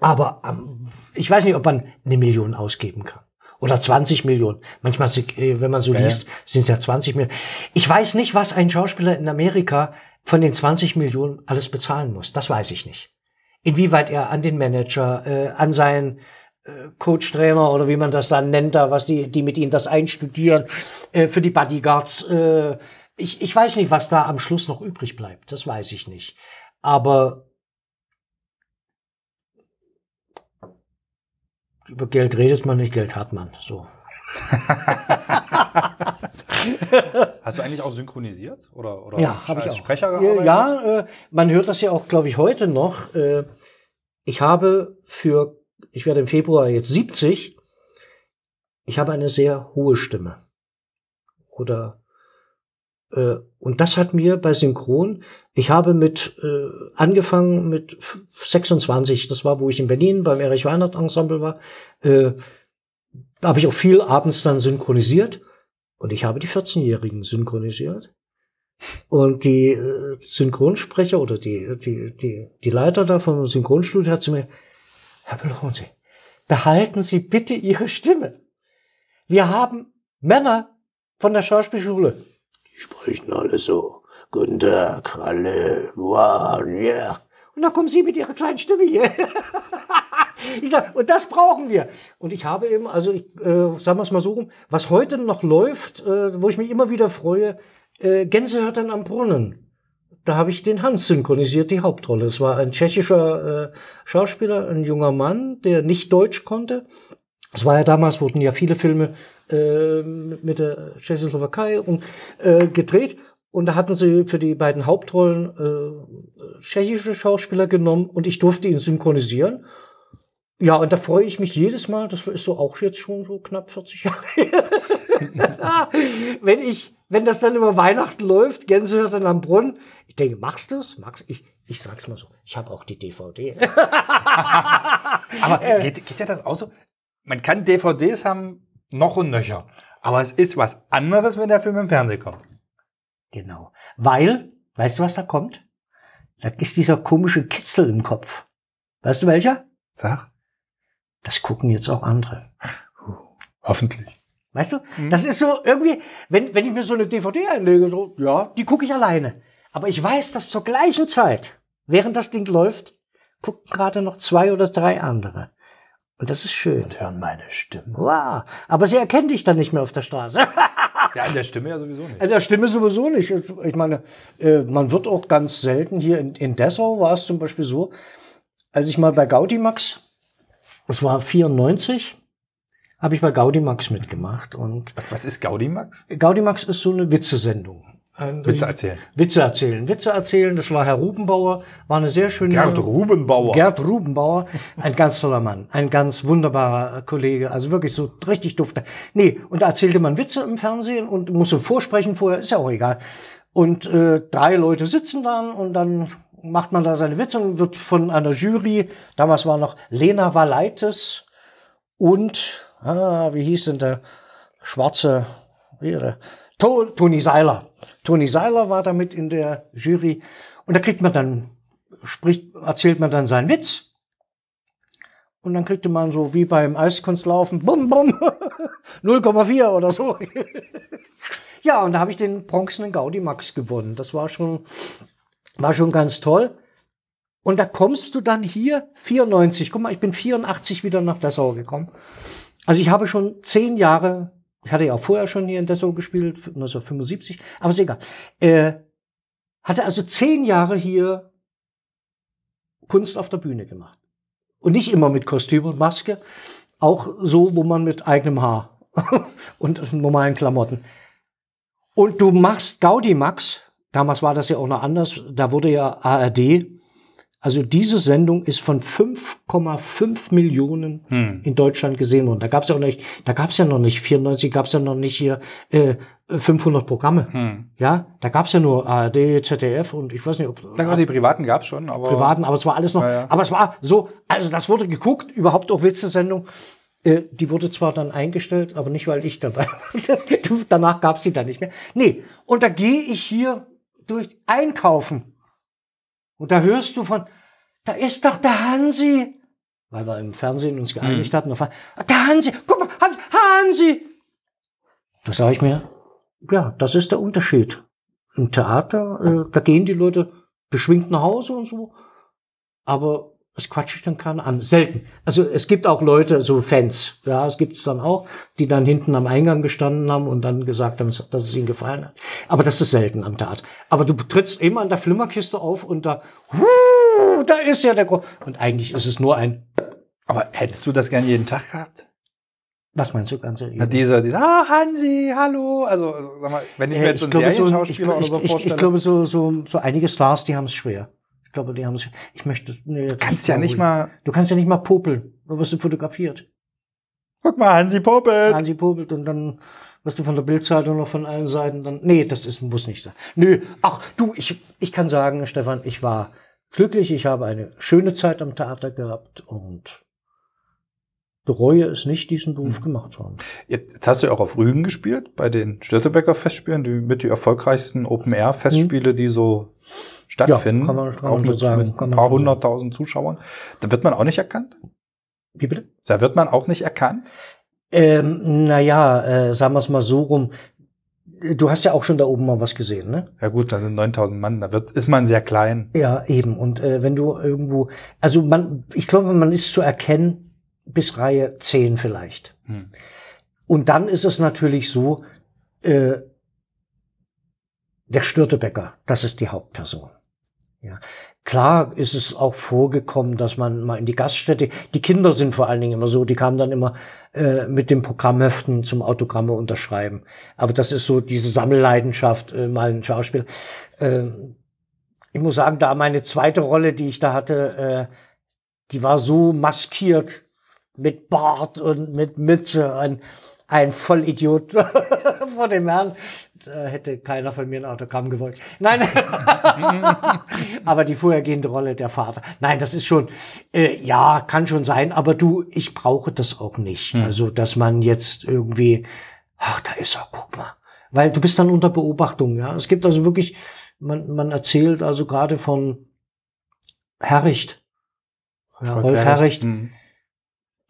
Aber ähm, ich weiß nicht, ob man eine Million ausgeben kann. Oder 20 Millionen. Manchmal, äh, wenn man so ja, liest, sind es ja 20 Millionen. Ich weiß nicht, was ein Schauspieler in Amerika von den 20 Millionen alles bezahlen muss. Das weiß ich nicht. Inwieweit er an den Manager, äh, an seinen äh, Coach-Trainer oder wie man das dann nennt, da, was die, die mit ihnen das einstudieren, äh, für die Bodyguards. Äh, ich, ich weiß nicht, was da am Schluss noch übrig bleibt. Das weiß ich nicht. Aber über Geld redet man nicht, Geld hat man. So. Hast du eigentlich auch synchronisiert oder, oder ja, habe ich auch. Sprecher gearbeitet? Ja, äh, man hört das ja auch, glaube ich, heute noch. Äh, ich habe für, ich werde im Februar jetzt 70. Ich habe eine sehr hohe Stimme. Oder äh, und das hat mir bei Synchron, ich habe mit äh, angefangen mit 26, das war, wo ich in Berlin beim Erich Weinert Ensemble war, äh, habe ich auch viel abends dann synchronisiert und ich habe die 14-Jährigen synchronisiert. Und die äh, Synchronsprecher oder die, die, die, die Leiter da vom Synchronstudio hat zu mir, Herr Belronzi, behalten Sie bitte Ihre Stimme. Wir haben Männer von der Schauspielschule sprechen alle so. Guten Tag, alle, wow, yeah. Und dann kommen Sie mit Ihrer kleinen Stimme hier. ich sag, und das brauchen wir. Und ich habe eben, also ich, äh, sagen wir es mal so, was heute noch läuft, äh, wo ich mich immer wieder freue, äh, Gänsehörtern am Brunnen. Da habe ich den Hans synchronisiert, die Hauptrolle. Es war ein tschechischer äh, Schauspieler, ein junger Mann, der nicht Deutsch konnte. Es war ja damals, wurden ja viele Filme äh, mit der Tschechoslowakei und äh, gedreht. Und da hatten sie für die beiden Hauptrollen äh, tschechische Schauspieler genommen und ich durfte ihn synchronisieren. Ja, und da freue ich mich jedes Mal, das ist so auch jetzt schon so knapp 40 Jahre, wenn ich, wenn das dann über Weihnachten läuft, Gänsehirten am Brunnen, ich denke, machst du es? Magst ich, ich sag's mal so, ich habe auch die DVD. Aber geht, geht ja das auch so? Man kann DVDs haben, noch und nöcher. Aber es ist was anderes, wenn der Film im Fernsehen kommt. Genau. Weil, weißt du, was da kommt? Da ist dieser komische Kitzel im Kopf. Weißt du welcher? Sag. Das gucken jetzt auch andere. Hoffentlich. Weißt du? Mhm. Das ist so irgendwie, wenn, wenn ich mir so eine DVD einlege, so, ja, die gucke ich alleine. Aber ich weiß, dass zur gleichen Zeit, während das Ding läuft, gucken gerade noch zwei oder drei andere. Und das ist schön. Und hören meine Stimme. Wow. Aber sie erkennt dich dann nicht mehr auf der Straße. ja, in der Stimme ja sowieso nicht. In der Stimme sowieso nicht. Ich meine, äh, man wird auch ganz selten hier in, in Dessau war es zum Beispiel so, als ich mal bei Gaudimax, das war 94, habe ich bei Gaudimax mitgemacht. Und was, was ist Gaudimax? Gaudimax ist so eine Witzesendung. Witze erzählen. Witze erzählen. Witze erzählen, das war Herr Rubenbauer, war eine sehr schöne. Gerd Rubenbauer. Gerd Rubenbauer, ein ganz toller Mann, ein ganz wunderbarer Kollege, also wirklich so richtig dufte. Nee, und da erzählte man Witze im Fernsehen und musste vorsprechen vorher, ist ja auch egal. Und äh, drei Leute sitzen dann und dann macht man da seine Witze und wird von einer Jury, damals war noch Lena Valaitis und, ah, wie hieß denn der schwarze, wie der, Toni Seiler. Toni Seiler war damit in der Jury. Und da kriegt man dann, spricht, erzählt man dann seinen Witz. Und dann kriegte man so wie beim Eiskunstlaufen, bum, bum, 0,4 oder so. ja, und da habe ich den bronzenen Gaudi Max gewonnen. Das war schon, war schon ganz toll. Und da kommst du dann hier 94. Guck mal, ich bin 84 wieder nach Dessau gekommen. Also ich habe schon zehn Jahre Ich hatte ja auch vorher schon hier in Dessau gespielt, 1975, aber ist egal. Äh, hatte also zehn Jahre hier Kunst auf der Bühne gemacht. Und nicht immer mit Kostüm und Maske, auch so, wo man mit eigenem Haar und normalen Klamotten. Und du machst Gaudi Max, damals war das ja auch noch anders, da wurde ja ARD, also diese Sendung ist von 5,5 Millionen hm. in Deutschland gesehen worden. Da gab es ja auch nicht, da gab es ja noch nicht 94, gab es ja noch nicht hier äh, 500 Programme. Hm. Ja, da gab es ja nur ARD, ZDF und ich weiß nicht, ob Na, die privaten gab es schon, aber privaten, aber es war alles noch. Ja, ja. Aber es war so, also das wurde geguckt, überhaupt auch Witze-Sendung. Äh, die wurde zwar dann eingestellt, aber nicht, weil ich dabei war. Danach gab es sie dann nicht mehr. Nee, und da gehe ich hier durch einkaufen. Und da hörst du von, da ist doch der Hansi. Weil wir im Fernsehen uns geeinigt mhm. hatten. Der Hansi, guck mal, Hansi, Hansi. Da sage ich mir, ja, das ist der Unterschied. Im Theater, äh, da gehen die Leute beschwingt nach Hause und so. Aber das quatsche ich dann keiner an. Selten. Also es gibt auch Leute, so Fans, ja, es gibt es dann auch, die dann hinten am Eingang gestanden haben und dann gesagt haben, dass es ihnen gefallen hat. Aber das ist selten am Tat. Aber du trittst immer an der Flimmerkiste auf und da, huu, da ist ja der Gro Und eigentlich ist es nur ein. Aber hättest du das gern jeden Tag gehabt? Was meinst du ganz Na, dieser, dieser, ah, Hansi, hallo. Also, sag mal, wenn ich mir jetzt so einen Serienschauspieler so, ich, oder so vorstelle. Ich, ich, ich glaube, so, so, so einige Stars, die haben es schwer. Ich glaube, die haben sich, ich möchte, nee, du kannst ja nicht mal, du kannst ja nicht mal popeln, dann wirst du fotografiert. Guck mal, Hansi popelt. Hansi popelt und dann wirst du von der Bildzeitung noch von allen Seiten dann, nee, das ist, muss nicht sein. Nö, ach, du, ich, ich kann sagen, Stefan, ich war glücklich, ich habe eine schöne Zeit am Theater gehabt und bereue es nicht, diesen Beruf mhm. gemacht zu haben. Jetzt hast du ja auch auf Rügen gespielt, bei den Störtebecker Festspielen, die mit die erfolgreichsten Open-Air-Festspiele, mhm. die so stattfinden. Ja, kann man, kann auch man so sagen. Mit ein paar hunderttausend Zuschauern. Da wird man auch nicht erkannt? Wie bitte? Da wird man auch nicht erkannt? Ähm, naja, äh, sagen wir es mal so rum. Du hast ja auch schon da oben mal was gesehen, ne? Ja gut, da sind 9000 Mann, da wird, ist man sehr klein. Ja, eben. Und äh, wenn du irgendwo, also man, ich glaube, man ist zu erkennen bis Reihe 10 vielleicht. Hm. Und dann ist es natürlich so, äh, der Störtebäcker, das ist die Hauptperson. Ja. Klar ist es auch vorgekommen, dass man mal in die Gaststätte, die Kinder sind vor allen Dingen immer so, die kamen dann immer äh, mit den Programmheften zum Autogramme unterschreiben. Aber das ist so diese Sammelleidenschaft, äh, mal ein Schauspiel. Äh, ich muss sagen, da meine zweite Rolle, die ich da hatte, äh, die war so maskiert mit Bart und mit Mütze, ein, ein Vollidiot vor dem Herrn da hätte keiner von mir ein Autogramm gewollt. Nein, aber die vorhergehende Rolle der Vater. Nein, das ist schon, äh, ja, kann schon sein, aber du, ich brauche das auch nicht. Hm. Also, dass man jetzt irgendwie, ach, da ist er, guck mal. Weil du bist dann unter Beobachtung, ja. Es gibt also wirklich, man, man erzählt also gerade von Herricht. Ja, Rolf Herricht. Hm.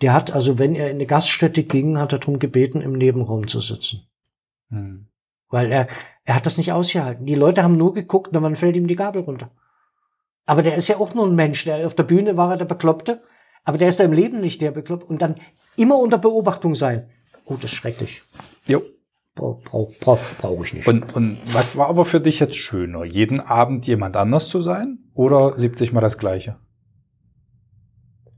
Der hat also, wenn er in eine Gaststätte ging, hat er darum gebeten, im Nebenraum zu sitzen. Hm. Weil er, er hat das nicht ausgehalten. Die Leute haben nur geguckt und dann fällt ihm die Gabel runter. Aber der ist ja auch nur ein Mensch. Der, auf der Bühne war er der Bekloppte, aber der ist ja im Leben nicht der Bekloppte. Und dann immer unter Beobachtung sein. Oh, das ist schrecklich. Jo. Brauche brauch, brauch, brauch ich nicht. Und, und was war aber für dich jetzt schöner? Jeden Abend jemand anders zu sein oder 70 Mal das Gleiche?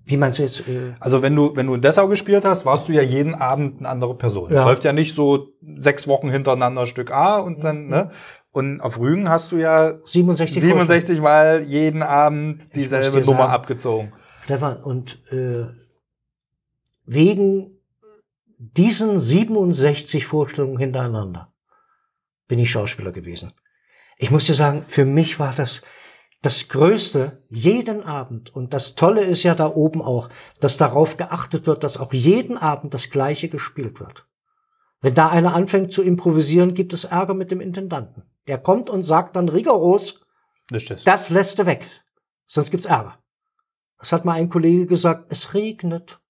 Wie meinst du jetzt? Äh also wenn du wenn du in Dessau gespielt hast, warst du ja jeden Abend eine andere Person. Ja. Es läuft ja nicht so sechs Wochen hintereinander Stück A und dann mhm. ne. Und auf Rügen hast du ja 67, 67 Mal jeden Abend dieselbe Nummer sagen, abgezogen. Stefan, und äh, wegen diesen 67 Vorstellungen hintereinander bin ich Schauspieler gewesen. Ich muss dir sagen, für mich war das das Größte jeden Abend, und das Tolle ist ja da oben auch, dass darauf geachtet wird, dass auch jeden Abend das Gleiche gespielt wird. Wenn da einer anfängt zu improvisieren, gibt es Ärger mit dem Intendanten. Der kommt und sagt dann rigoros, das, das lässt du weg, sonst gibt's Ärger. Das hat mal ein Kollege gesagt, es regnet.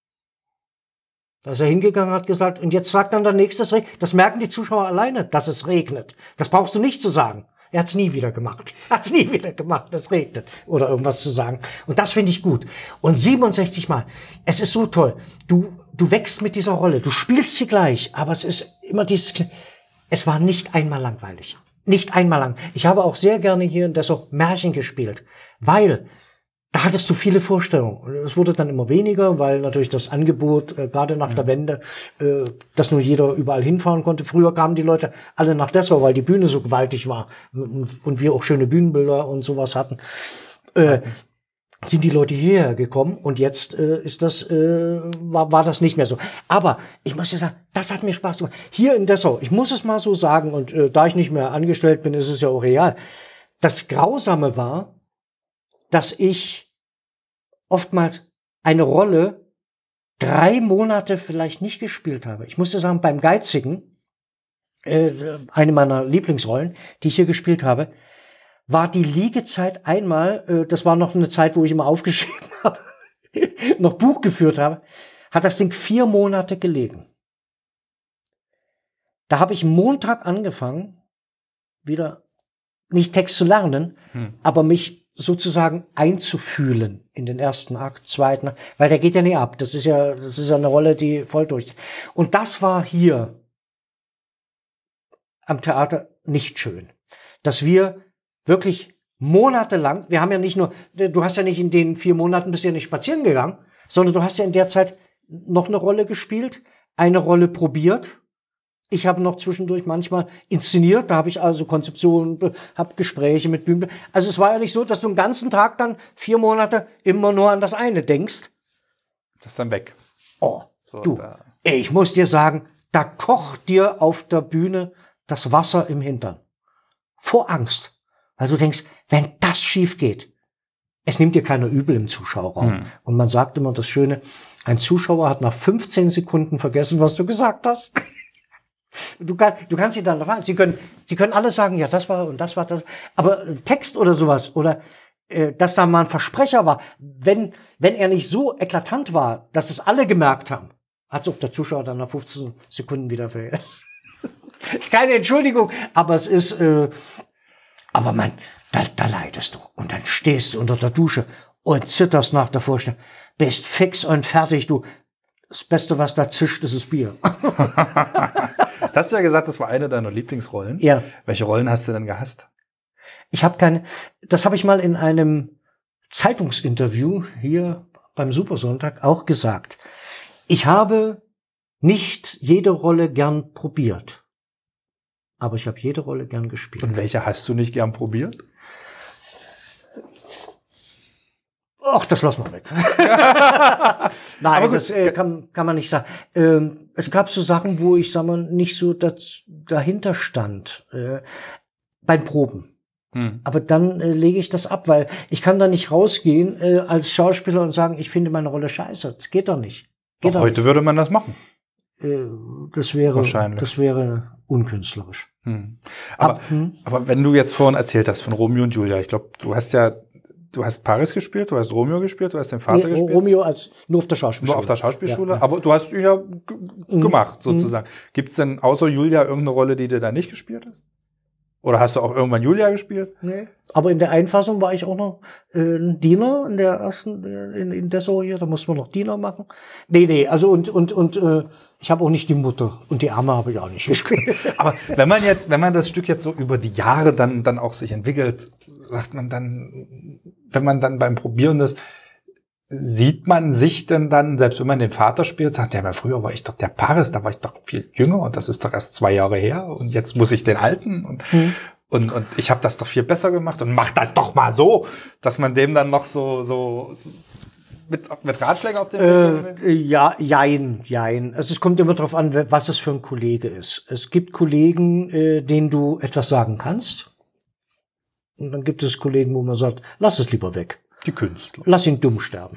Da ist er hingegangen hat gesagt, und jetzt sagt dann der Nächste, das merken die Zuschauer alleine, dass es regnet. Das brauchst du nicht zu sagen. Er hat's nie wieder gemacht. Hat's nie wieder gemacht. Es regnet. Oder irgendwas zu sagen. Und das finde ich gut. Und 67 Mal. Es ist so toll. Du, du wächst mit dieser Rolle. Du spielst sie gleich. Aber es ist immer dieses, es war nicht einmal langweilig. Nicht einmal lang. Ich habe auch sehr gerne hier in Dessau Märchen gespielt, weil da hattest du viele Vorstellungen. Es wurde dann immer weniger, weil natürlich das Angebot, äh, gerade nach ja. der Wende, äh, dass nur jeder überall hinfahren konnte. Früher kamen die Leute alle nach Dessau, weil die Bühne so gewaltig war und wir auch schöne Bühnenbilder und sowas hatten. Äh, sind die Leute hierher gekommen und jetzt äh, ist das äh, war, war das nicht mehr so. Aber ich muss ja sagen, das hat mir Spaß gemacht. Hier in Dessau, ich muss es mal so sagen und äh, da ich nicht mehr angestellt bin, ist es ja auch real. Das Grausame war, dass ich oftmals eine Rolle drei Monate vielleicht nicht gespielt habe. Ich musste sagen, beim Geizigen, äh, eine meiner Lieblingsrollen, die ich hier gespielt habe, war die Liegezeit einmal, äh, das war noch eine Zeit, wo ich immer aufgeschrieben habe, noch Buch geführt habe, hat das Ding vier Monate gelegen. Da habe ich Montag angefangen, wieder nicht Text zu lernen, hm. aber mich sozusagen einzufühlen in den ersten Akt, zweiten, weil der geht ja nie ab. Das ist ja, das ist ja eine Rolle, die voll durch. Und das war hier am Theater nicht schön, dass wir wirklich monatelang, wir haben ja nicht nur, du hast ja nicht in den vier Monaten bist ja nicht spazieren gegangen, sondern du hast ja in der Zeit noch eine Rolle gespielt, eine Rolle probiert. Ich habe noch zwischendurch manchmal inszeniert, da habe ich also Konzeptionen, habe Gespräche mit Bühnen. Also es war ja nicht so, dass du den ganzen Tag dann vier Monate immer nur an das eine denkst. Das ist dann weg. Oh, so, du, ich muss dir sagen, da kocht dir auf der Bühne das Wasser im Hintern. Vor Angst. Weil du denkst, wenn das schief geht, es nimmt dir keiner übel im Zuschauerraum. Hm. Und man sagt immer das Schöne, ein Zuschauer hat nach 15 Sekunden vergessen, was du gesagt hast. Du, kann, du kannst sie dann erfahren. Sie können, sie können alles sagen, ja, das war und das war das. Aber Text oder sowas oder äh, dass da mal ein Versprecher war, wenn, wenn er nicht so eklatant war, dass es alle gemerkt haben, hat auch der Zuschauer dann nach 15 Sekunden wieder vergessen. ist keine Entschuldigung, aber es ist, äh, aber man, da, da leidest du. Und dann stehst du unter der Dusche und zitterst nach der Vorstellung. Bist fix und fertig, du. Das Beste, was da zischt, ist das Bier. das hast du ja gesagt, das war eine deiner Lieblingsrollen. Ja. Welche Rollen hast du denn gehasst? Ich habe keine. Das habe ich mal in einem Zeitungsinterview hier beim Supersonntag auch gesagt. Ich habe nicht jede Rolle gern probiert aber ich habe jede Rolle gern gespielt. Und welche hast du nicht gern probiert? Ach, das lassen wir weg. Nein, das äh, kann, kann man nicht sagen. Ähm, es gab so Sachen, wo ich, sag mal, nicht so das, dahinter stand. Äh, beim Proben. Hm. Aber dann äh, lege ich das ab, weil ich kann da nicht rausgehen äh, als Schauspieler und sagen, ich finde meine Rolle scheiße. Das geht doch nicht. Geht doch heute nicht. würde man das machen. Äh, das wäre, das wäre unkünstlerisch. Hm. Aber, Ab, hm. aber wenn du jetzt vorhin erzählt hast von Romeo und Julia, ich glaube, du hast ja, du hast Paris gespielt, du hast Romeo gespielt, du hast den Vater nee, gespielt. Romeo als nur auf der Schauspielschule. Nur auf der Schauspielschule, ja, ja. aber du hast ihn ja mhm. gemacht, mhm. sozusagen. Mhm. Gibt es denn außer Julia irgendeine Rolle, die du da nicht gespielt hast? Oder hast du auch irgendwann Julia gespielt? Nee. Aber in der Einfassung war ich auch noch äh, ein Diener in der ersten, in, in Dessau hier, da musste man noch Diener machen. Nee, nee, also und, und, und äh, ich habe auch nicht die Mutter und die Arme habe ich auch nicht gespielt. Aber wenn man jetzt, wenn man das Stück jetzt so über die Jahre dann, dann auch sich entwickelt, sagt man dann, wenn man dann beim Probieren ist, sieht man sich denn dann, selbst wenn man den Vater spielt, sagt, ja, früher war ich doch der Paris, da war ich doch viel jünger und das ist doch erst zwei Jahre her und jetzt muss ich den halten und, mhm. und, und ich habe das doch viel besser gemacht und mach das doch mal so, dass man dem dann noch so, so mit, mit Ratschlägen auf den äh, Ja, jein, jein. Also es kommt immer darauf an, was es für ein Kollege ist. Es gibt Kollegen, äh, denen du etwas sagen kannst. Und dann gibt es Kollegen, wo man sagt, lass es lieber weg. Die Künstler. Lass ihn dumm sterben.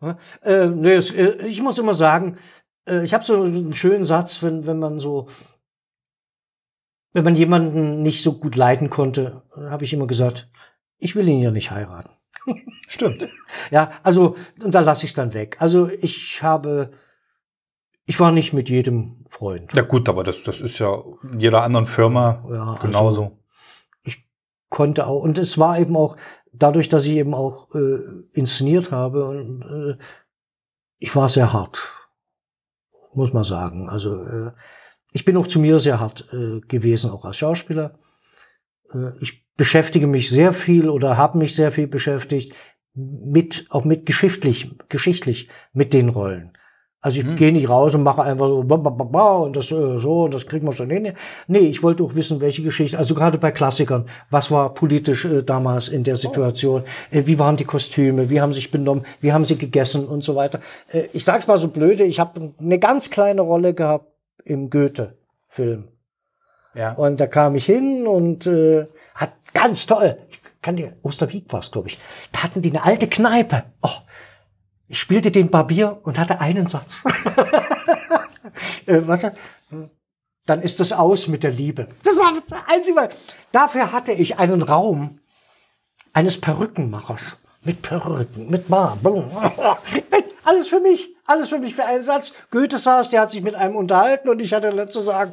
äh, nee, äh, ich muss immer sagen, äh, ich habe so einen schönen Satz, wenn, wenn man so, wenn man jemanden nicht so gut leiden konnte, habe ich immer gesagt, ich will ihn ja nicht heiraten. Stimmt. Ja, also, und da lasse ich es dann weg. Also ich habe, ich war nicht mit jedem Freund. Ja gut, aber das, das ist ja in jeder anderen Firma ja, also genauso. Also konnte auch, und es war eben auch, dadurch, dass ich eben auch äh, inszeniert habe, und äh, ich war sehr hart, muss man sagen. Also äh, ich bin auch zu mir sehr hart äh, gewesen, auch als Schauspieler. Äh, ich beschäftige mich sehr viel oder habe mich sehr viel beschäftigt mit, auch mit geschichtlich, geschichtlich mit den Rollen. Also ich hm. gehe nicht raus und mache einfach so und das äh, so und das kriegen wir schon hin. Nee, ich wollte auch wissen, welche Geschichte, also gerade bei Klassikern, was war politisch äh, damals in der Situation, äh, wie waren die Kostüme, wie haben sie sich benommen, wie haben sie gegessen und so weiter. Äh, ich sag's mal so blöde, ich habe eine ganz kleine Rolle gehabt im Goethe-Film. Ja. Und da kam ich hin und äh, hat ganz toll, ich kann dir, Osterwieck war's, glaube ich, da hatten die eine alte Kneipe. Oh, ich spielte den Barbier und hatte einen Satz. äh, was? Dann ist es aus mit der Liebe. Das war das einzige Dafür hatte ich einen Raum eines Perückenmachers. Mit Perücken, mit Bar. Alles für mich. Alles für mich für einen Satz. Goethe saß, der hat sich mit einem unterhalten und ich hatte zu sagen,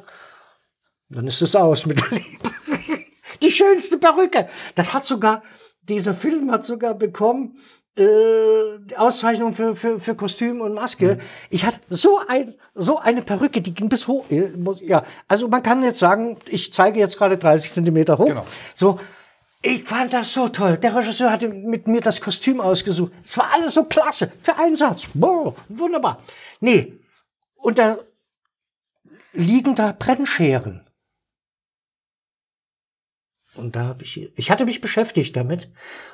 dann ist es aus mit der Liebe. Die schönste Perücke. Das hat sogar, dieser Film hat sogar bekommen, äh, Auszeichnung für, für, für Kostüm und Maske. Mhm. Ich hatte so ein, so eine Perücke, die ging bis hoch. Äh, ja, also man kann jetzt sagen, ich zeige jetzt gerade 30 Zentimeter hoch. Genau. So, ich fand das so toll. Der Regisseur hatte mit mir das Kostüm ausgesucht. Es war alles so klasse. Für einen Satz. Boah, wunderbar. Nee. Und da liegen da Brennscheren. Und da habe ich, ich hatte mich beschäftigt damit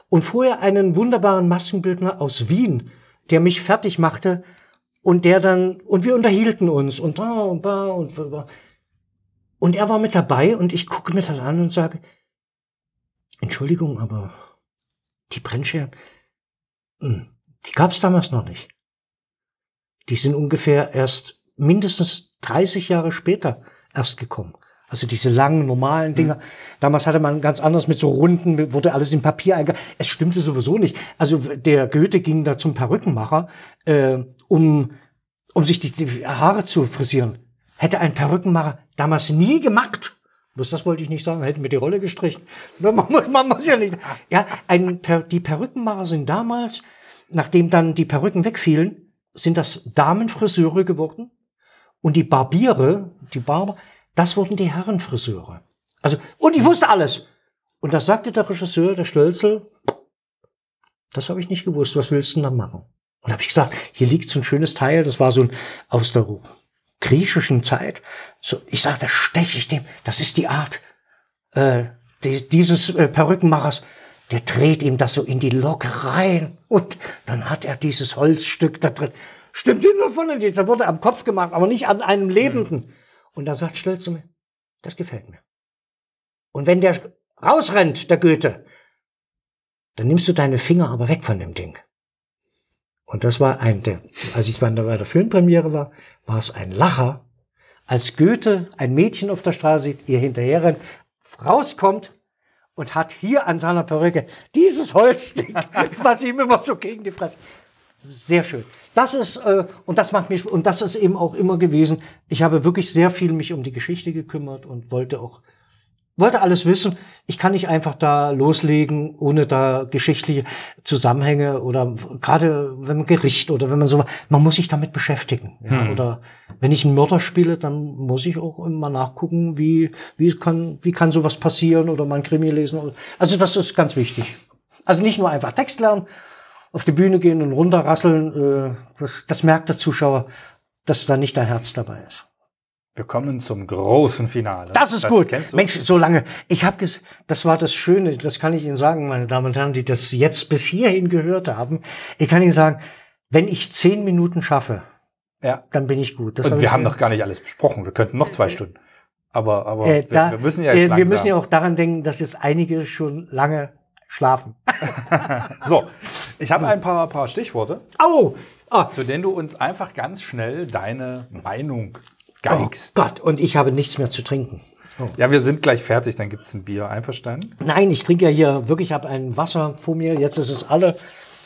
und vorher einen wunderbaren Maskenbildner aus Wien, der mich fertig machte und der dann, und wir unterhielten uns und da und da und da. Und er war mit dabei und ich gucke mir das an und sage, Entschuldigung, aber die Brennscheren, hm, die gab es damals noch nicht. Die sind ungefähr erst mindestens 30 Jahre später erst gekommen. Also diese langen, normalen Dinger. Mhm. Damals hatte man ganz anders mit so runden, wurde alles in Papier einge... Es stimmte sowieso nicht. Also der Goethe ging da zum Perückenmacher, äh, um, um sich die, die Haare zu frisieren. Hätte ein Perückenmacher damals nie gemacht. Bloß das wollte ich nicht sagen, hätten mir die Rolle gestrichen. Man muss, man muss ja nicht. Ja, ein, die Perückenmacher sind damals, nachdem dann die Perücken wegfielen, sind das Damenfriseure geworden. Und die Barbiere, die Barber, das wurden die Herrenfriseure. Also, und ich wusste alles. Und da sagte der Regisseur, der Stölzel, das habe ich nicht gewusst, was willst du denn da machen? Und habe ich gesagt, hier liegt so ein schönes Teil, das war so ein aus der griechischen Zeit. So, ich sage, das steche ich dem, das ist die Art äh, die, dieses äh, Perückenmachers. Der dreht ihm das so in die Locke rein und dann hat er dieses Holzstück da drin. Stimmt immer von da wurde am Kopf gemacht, aber nicht an einem Lebenden. Und da sagt Stolz zu mir, das gefällt mir. Und wenn der rausrennt, der Goethe, dann nimmst du deine Finger aber weg von dem Ding. Und das war ein, als ich bei der Filmpremiere war, war es ein Lacher, als Goethe ein Mädchen auf der Straße sieht, ihr hinterher rennt, rauskommt und hat hier an seiner Perücke dieses Holzding, was ihm immer so gegen die Fresse. Sehr schön. Das ist, äh, und das macht mich, und das ist eben auch immer gewesen. Ich habe wirklich sehr viel mich um die Geschichte gekümmert und wollte auch, wollte alles wissen. Ich kann nicht einfach da loslegen, ohne da geschichtliche Zusammenhänge oder gerade wenn man Gericht oder wenn man so, man muss sich damit beschäftigen. Ja, hm. Oder wenn ich einen Mörder spiele, dann muss ich auch immer nachgucken, wie, wie kann, wie kann sowas passieren oder mal ein Krimi lesen. Also das ist ganz wichtig. Also nicht nur einfach Text lernen, auf die Bühne gehen und runterrasseln, äh, das, das merkt der Zuschauer, dass da nicht dein Herz dabei ist. Wir kommen zum großen Finale. Das ist das gut. Mensch, so lange. Ich habe das war das Schöne, das kann ich Ihnen sagen, meine Damen und Herren, die das jetzt bis hierhin gehört haben. Ich kann Ihnen sagen, wenn ich zehn Minuten schaffe, ja. dann bin ich gut. Das und hab wir haben noch gar nicht alles besprochen. Wir könnten noch zwei äh, Stunden. Aber, aber äh, da, wir, wir, müssen ja äh, Wir müssen ja auch daran denken, dass jetzt einige schon lange schlafen. so, ich habe ein paar, paar Stichworte. Oh! oh! Zu denen du uns einfach ganz schnell deine Meinung geigst. Oh Gott, und ich habe nichts mehr zu trinken. Oh. Ja, wir sind gleich fertig, dann gibt es ein Bier. Einverstanden? Nein, ich trinke ja hier wirklich, ich habe ein Wasser vor mir. Jetzt ist es alle.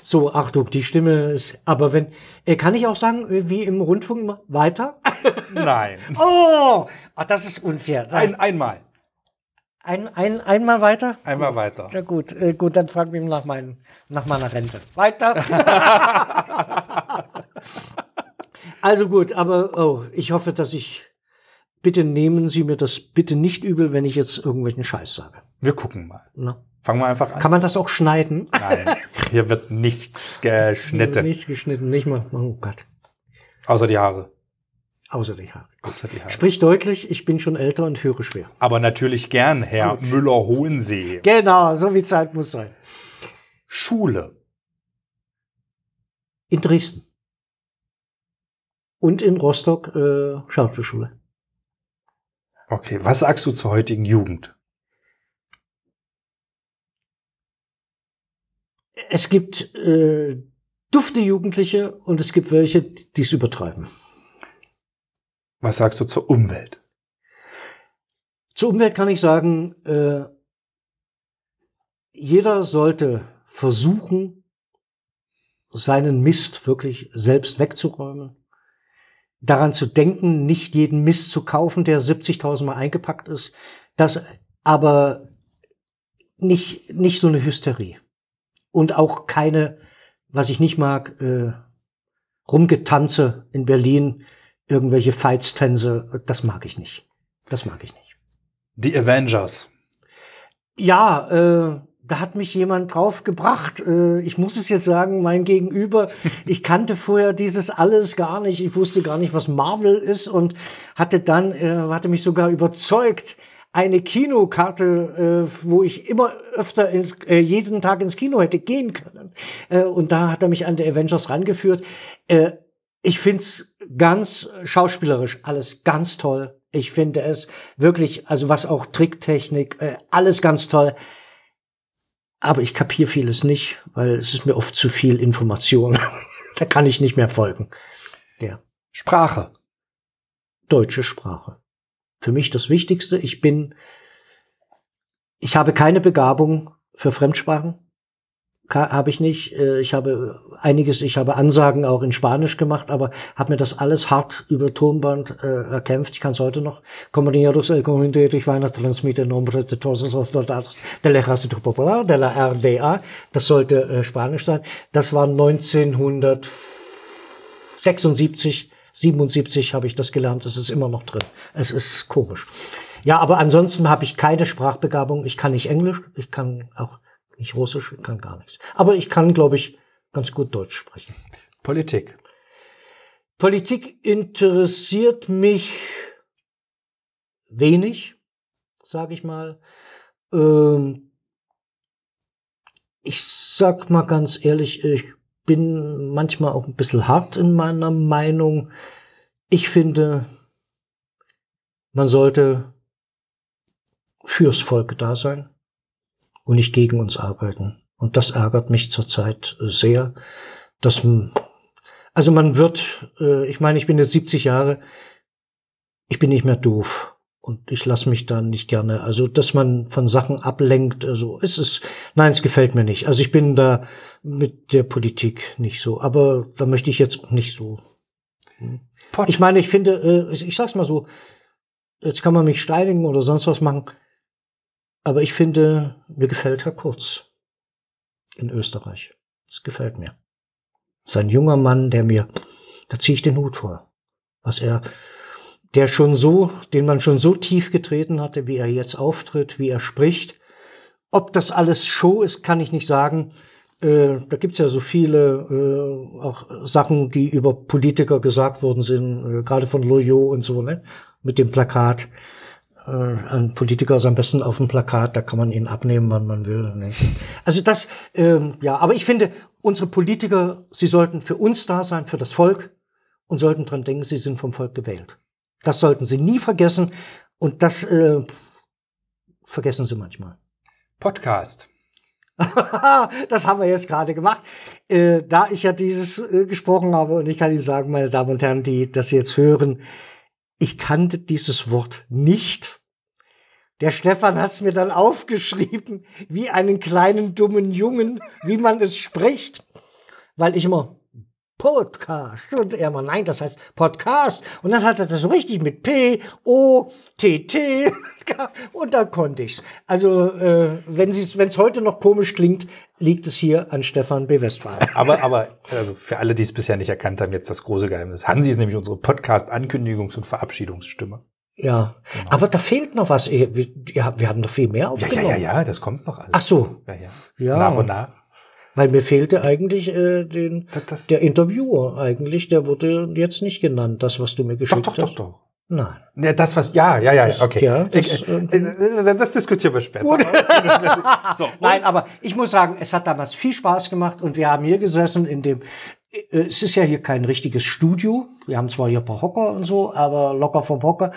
So, Achtung, die Stimme ist. Aber wenn, äh, kann ich auch sagen, wie im Rundfunk immer, weiter? Nein. oh, ach, das ist unfair. Ein, einmal. Ein, ein, einmal weiter? Einmal gut. weiter. Ja gut, äh, gut, dann fragen wir ihn nach, mein, nach meiner Rente. Weiter. also gut, aber oh, ich hoffe, dass ich bitte nehmen Sie mir das bitte nicht übel, wenn ich jetzt irgendwelchen Scheiß sage. Wir gucken mal. Na? Fangen wir einfach an. Kann man das auch schneiden? Nein, hier wird nichts geschnitten. Nichts geschnitten, nicht mal. Oh Gott. Außer die Haare. Außer die Haare. Außer die Haare. Sprich deutlich, ich bin schon älter und höre schwer. Aber natürlich gern, Herr Müller-Hohensee. Genau, so wie Zeit muss sein. Schule. In Dresden. Und in Rostock äh, Schauspielschule. Okay, was sagst du zur heutigen Jugend? Es gibt äh, dufte Jugendliche und es gibt welche, die es übertreiben. Was sagst du zur Umwelt? Zur Umwelt kann ich sagen, äh, jeder sollte versuchen, seinen Mist wirklich selbst wegzuräumen. Daran zu denken, nicht jeden Mist zu kaufen, der 70.000 Mal eingepackt ist. Das aber nicht, nicht so eine Hysterie. Und auch keine, was ich nicht mag, äh, Rumgetanze in Berlin, irgendwelche Feitstänze, das mag ich nicht. Das mag ich nicht. Die Avengers. Ja, äh, da hat mich jemand drauf gebracht. Äh, ich muss es jetzt sagen, mein Gegenüber, ich kannte vorher dieses alles gar nicht. Ich wusste gar nicht, was Marvel ist und hatte dann, äh, hatte mich sogar überzeugt, eine Kinokarte, äh, wo ich immer öfter ins, äh, jeden Tag ins Kino hätte gehen können. Äh, und da hat er mich an die Avengers rangeführt. Äh, ich find's ganz schauspielerisch alles ganz toll. Ich finde es wirklich, also was auch Tricktechnik, äh, alles ganz toll. Aber ich kapiere vieles nicht, weil es ist mir oft zu viel Information. da kann ich nicht mehr folgen. Ja. Sprache. Deutsche Sprache für mich das Wichtigste. Ich bin, ich habe keine Begabung für Fremdsprachen. Habe ich nicht. Äh, ich habe einiges, ich habe Ansagen auch in Spanisch gemacht, aber habe mir das alles hart über Tonband äh, erkämpft. Ich kann es heute noch. Comunicados el Comité durch Weihnachten transmite nombre de todos los soldados de la Ejército Popular, de la RDA. Das sollte äh, Spanisch sein. Das war 1976 77 habe ich das gelernt, es ist immer noch drin. Es ist komisch. Ja, aber ansonsten habe ich keine Sprachbegabung. Ich kann nicht Englisch, ich kann auch nicht Russisch, ich kann gar nichts. Aber ich kann, glaube ich, ganz gut Deutsch sprechen. Politik. Politik interessiert mich wenig, sage ich mal. Ähm ich sag mal ganz ehrlich, ich bin manchmal auch ein bisschen hart in meiner Meinung. Ich finde, man sollte fürs Volk da sein und nicht gegen uns arbeiten. Und das ärgert mich zurzeit sehr, dass also man wird, äh, ich meine, ich bin jetzt 70 Jahre, ich bin nicht mehr doof. Und ich lasse mich da nicht gerne, also dass man von Sachen ablenkt, also es ist, nein, es gefällt mir nicht. Also ich bin da mit der Politik nicht so, aber da möchte ich jetzt nicht so. Hm. Ich meine, ich finde, äh, ich sag's mal so, jetzt kann man mich steinigen oder sonst was machen, aber ich finde, mir gefällt Herr Kurz in Österreich. Das gefällt mir. Sein junger Mann, der mir, da ziehe ich den Hut vor, was er der schon so, den man schon so tief getreten hatte, wie er jetzt auftritt, wie er spricht. Ob das alles Show ist, kann ich nicht sagen. Äh, da gibt's ja so viele äh, auch Sachen, die über Politiker gesagt worden sind, äh, gerade von Loyo und so, ne? Mit dem Plakat. Äh, ein Politiker ist am besten auf dem Plakat, da kann man ihn abnehmen, wann man will. Ne? Also das, ähm, ja, aber ich finde, unsere Politiker, sie sollten für uns da sein, für das Volk und sollten dran denken, sie sind vom Volk gewählt. Das sollten Sie nie vergessen. Und das äh, vergessen Sie manchmal. Podcast. das haben wir jetzt gerade gemacht. Äh, da ich ja dieses äh, gesprochen habe und ich kann Ihnen sagen, meine Damen und Herren, die das jetzt hören, ich kannte dieses Wort nicht. Der Stefan hat es mir dann aufgeschrieben, wie einen kleinen dummen Jungen, wie man es spricht, weil ich immer Podcast. Und er mal, nein, das heißt Podcast. Und dann hat er das so richtig mit P, O, T, T. Und dann konnte ich's. Also, äh, wenn es heute noch komisch klingt, liegt es hier an Stefan B. Westphal. Aber, aber, also für alle, die es bisher nicht erkannt haben, jetzt das große Geheimnis. Hansi ist nämlich unsere Podcast-Ankündigungs- und Verabschiedungsstimme. Ja, aber da fehlt noch was. Wir, ja, wir haben noch viel mehr Ja, aufgenommen. ja, ja, ja, das kommt noch alles. Ach so, Ja, ja. Ja. Nach und nach. Weil mir fehlte eigentlich äh, den, Das, das, der Interviewer eigentlich, der wurde jetzt nicht genannt, das, was du mir doch, geschickt doch, hast. doch, doch. Nein. Ne, das, was, ja, ja, ja, ja, okay. ja, das, ich, ähm, äh, äh, das diskutieren wir später. so, Nein, aber ich muss sagen, es hat damals viel Spaß gemacht und wir haben hier gesessen in dem, äh, es ist ja hier kein richtiges Studio. Wir haben zwar hier ein paar Hocker und so, aber locker vom Hocker.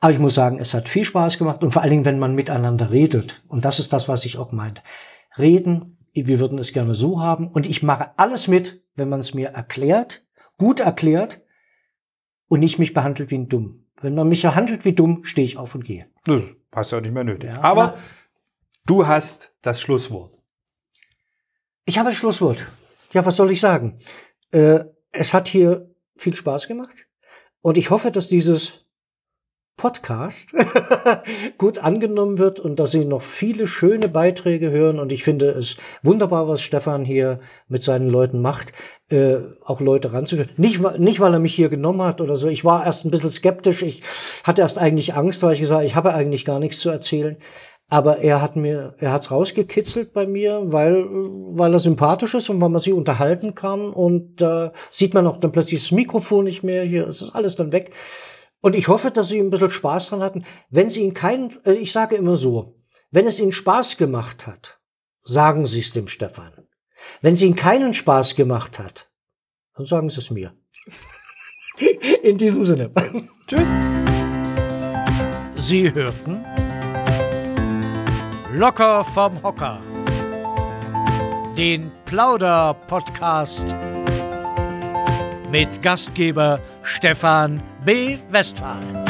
Aber ich muss sagen, es hat viel Spaß gemacht und vor allen Dingen, wenn man miteinander redet. Und das ist das, was ich auch meinte. Reden, wir würden es gerne so haben und ich mache alles mit, wenn man es mir erklärt, gut erklärt und nicht mich behandelt wie ein Dumm. Wenn man mich behandelt wie dumm, stehe ich auf und gehe. Das hast ja nicht mehr nötig. Ja, aber na- du hast das Schlusswort. Ich habe das Schlusswort. Ja, was soll ich sagen? Äh, es hat hier viel Spaß gemacht und ich hoffe, dass dieses Podcast gut angenommen wird und dass Sie noch viele schöne Beiträge hören. Und ich finde es wunderbar, was Stefan hier mit seinen Leuten macht, äh, auch Leute ranzuführen. Nicht, nicht, weil er mich hier genommen hat oder so. Ich war erst ein bisschen skeptisch. Ich hatte erst eigentlich Angst, weil ich gesagt habe, ich habe eigentlich gar nichts zu erzählen. Aber er hat mir, er hat's rausgekitzelt bei mir, weil, weil er sympathisch ist und weil man sich unterhalten kann. Und da sieht man auch dann plötzlich das Mikrofon nicht mehr hier. Ist alles dann weg. Und ich hoffe, dass Sie ein bisschen Spaß dran hatten. Wenn Sie Ihnen keinen, äh, ich sage immer so, wenn es Ihnen Spaß gemacht hat, sagen Sie es dem Stefan. Wenn es Ihnen keinen Spaß gemacht hat, dann sagen Sie es mir. In diesem Sinne. Tschüss. Sie hörten Locker vom Hocker. Den Plauder-Podcast mit Gastgeber Stefan B. Westphal.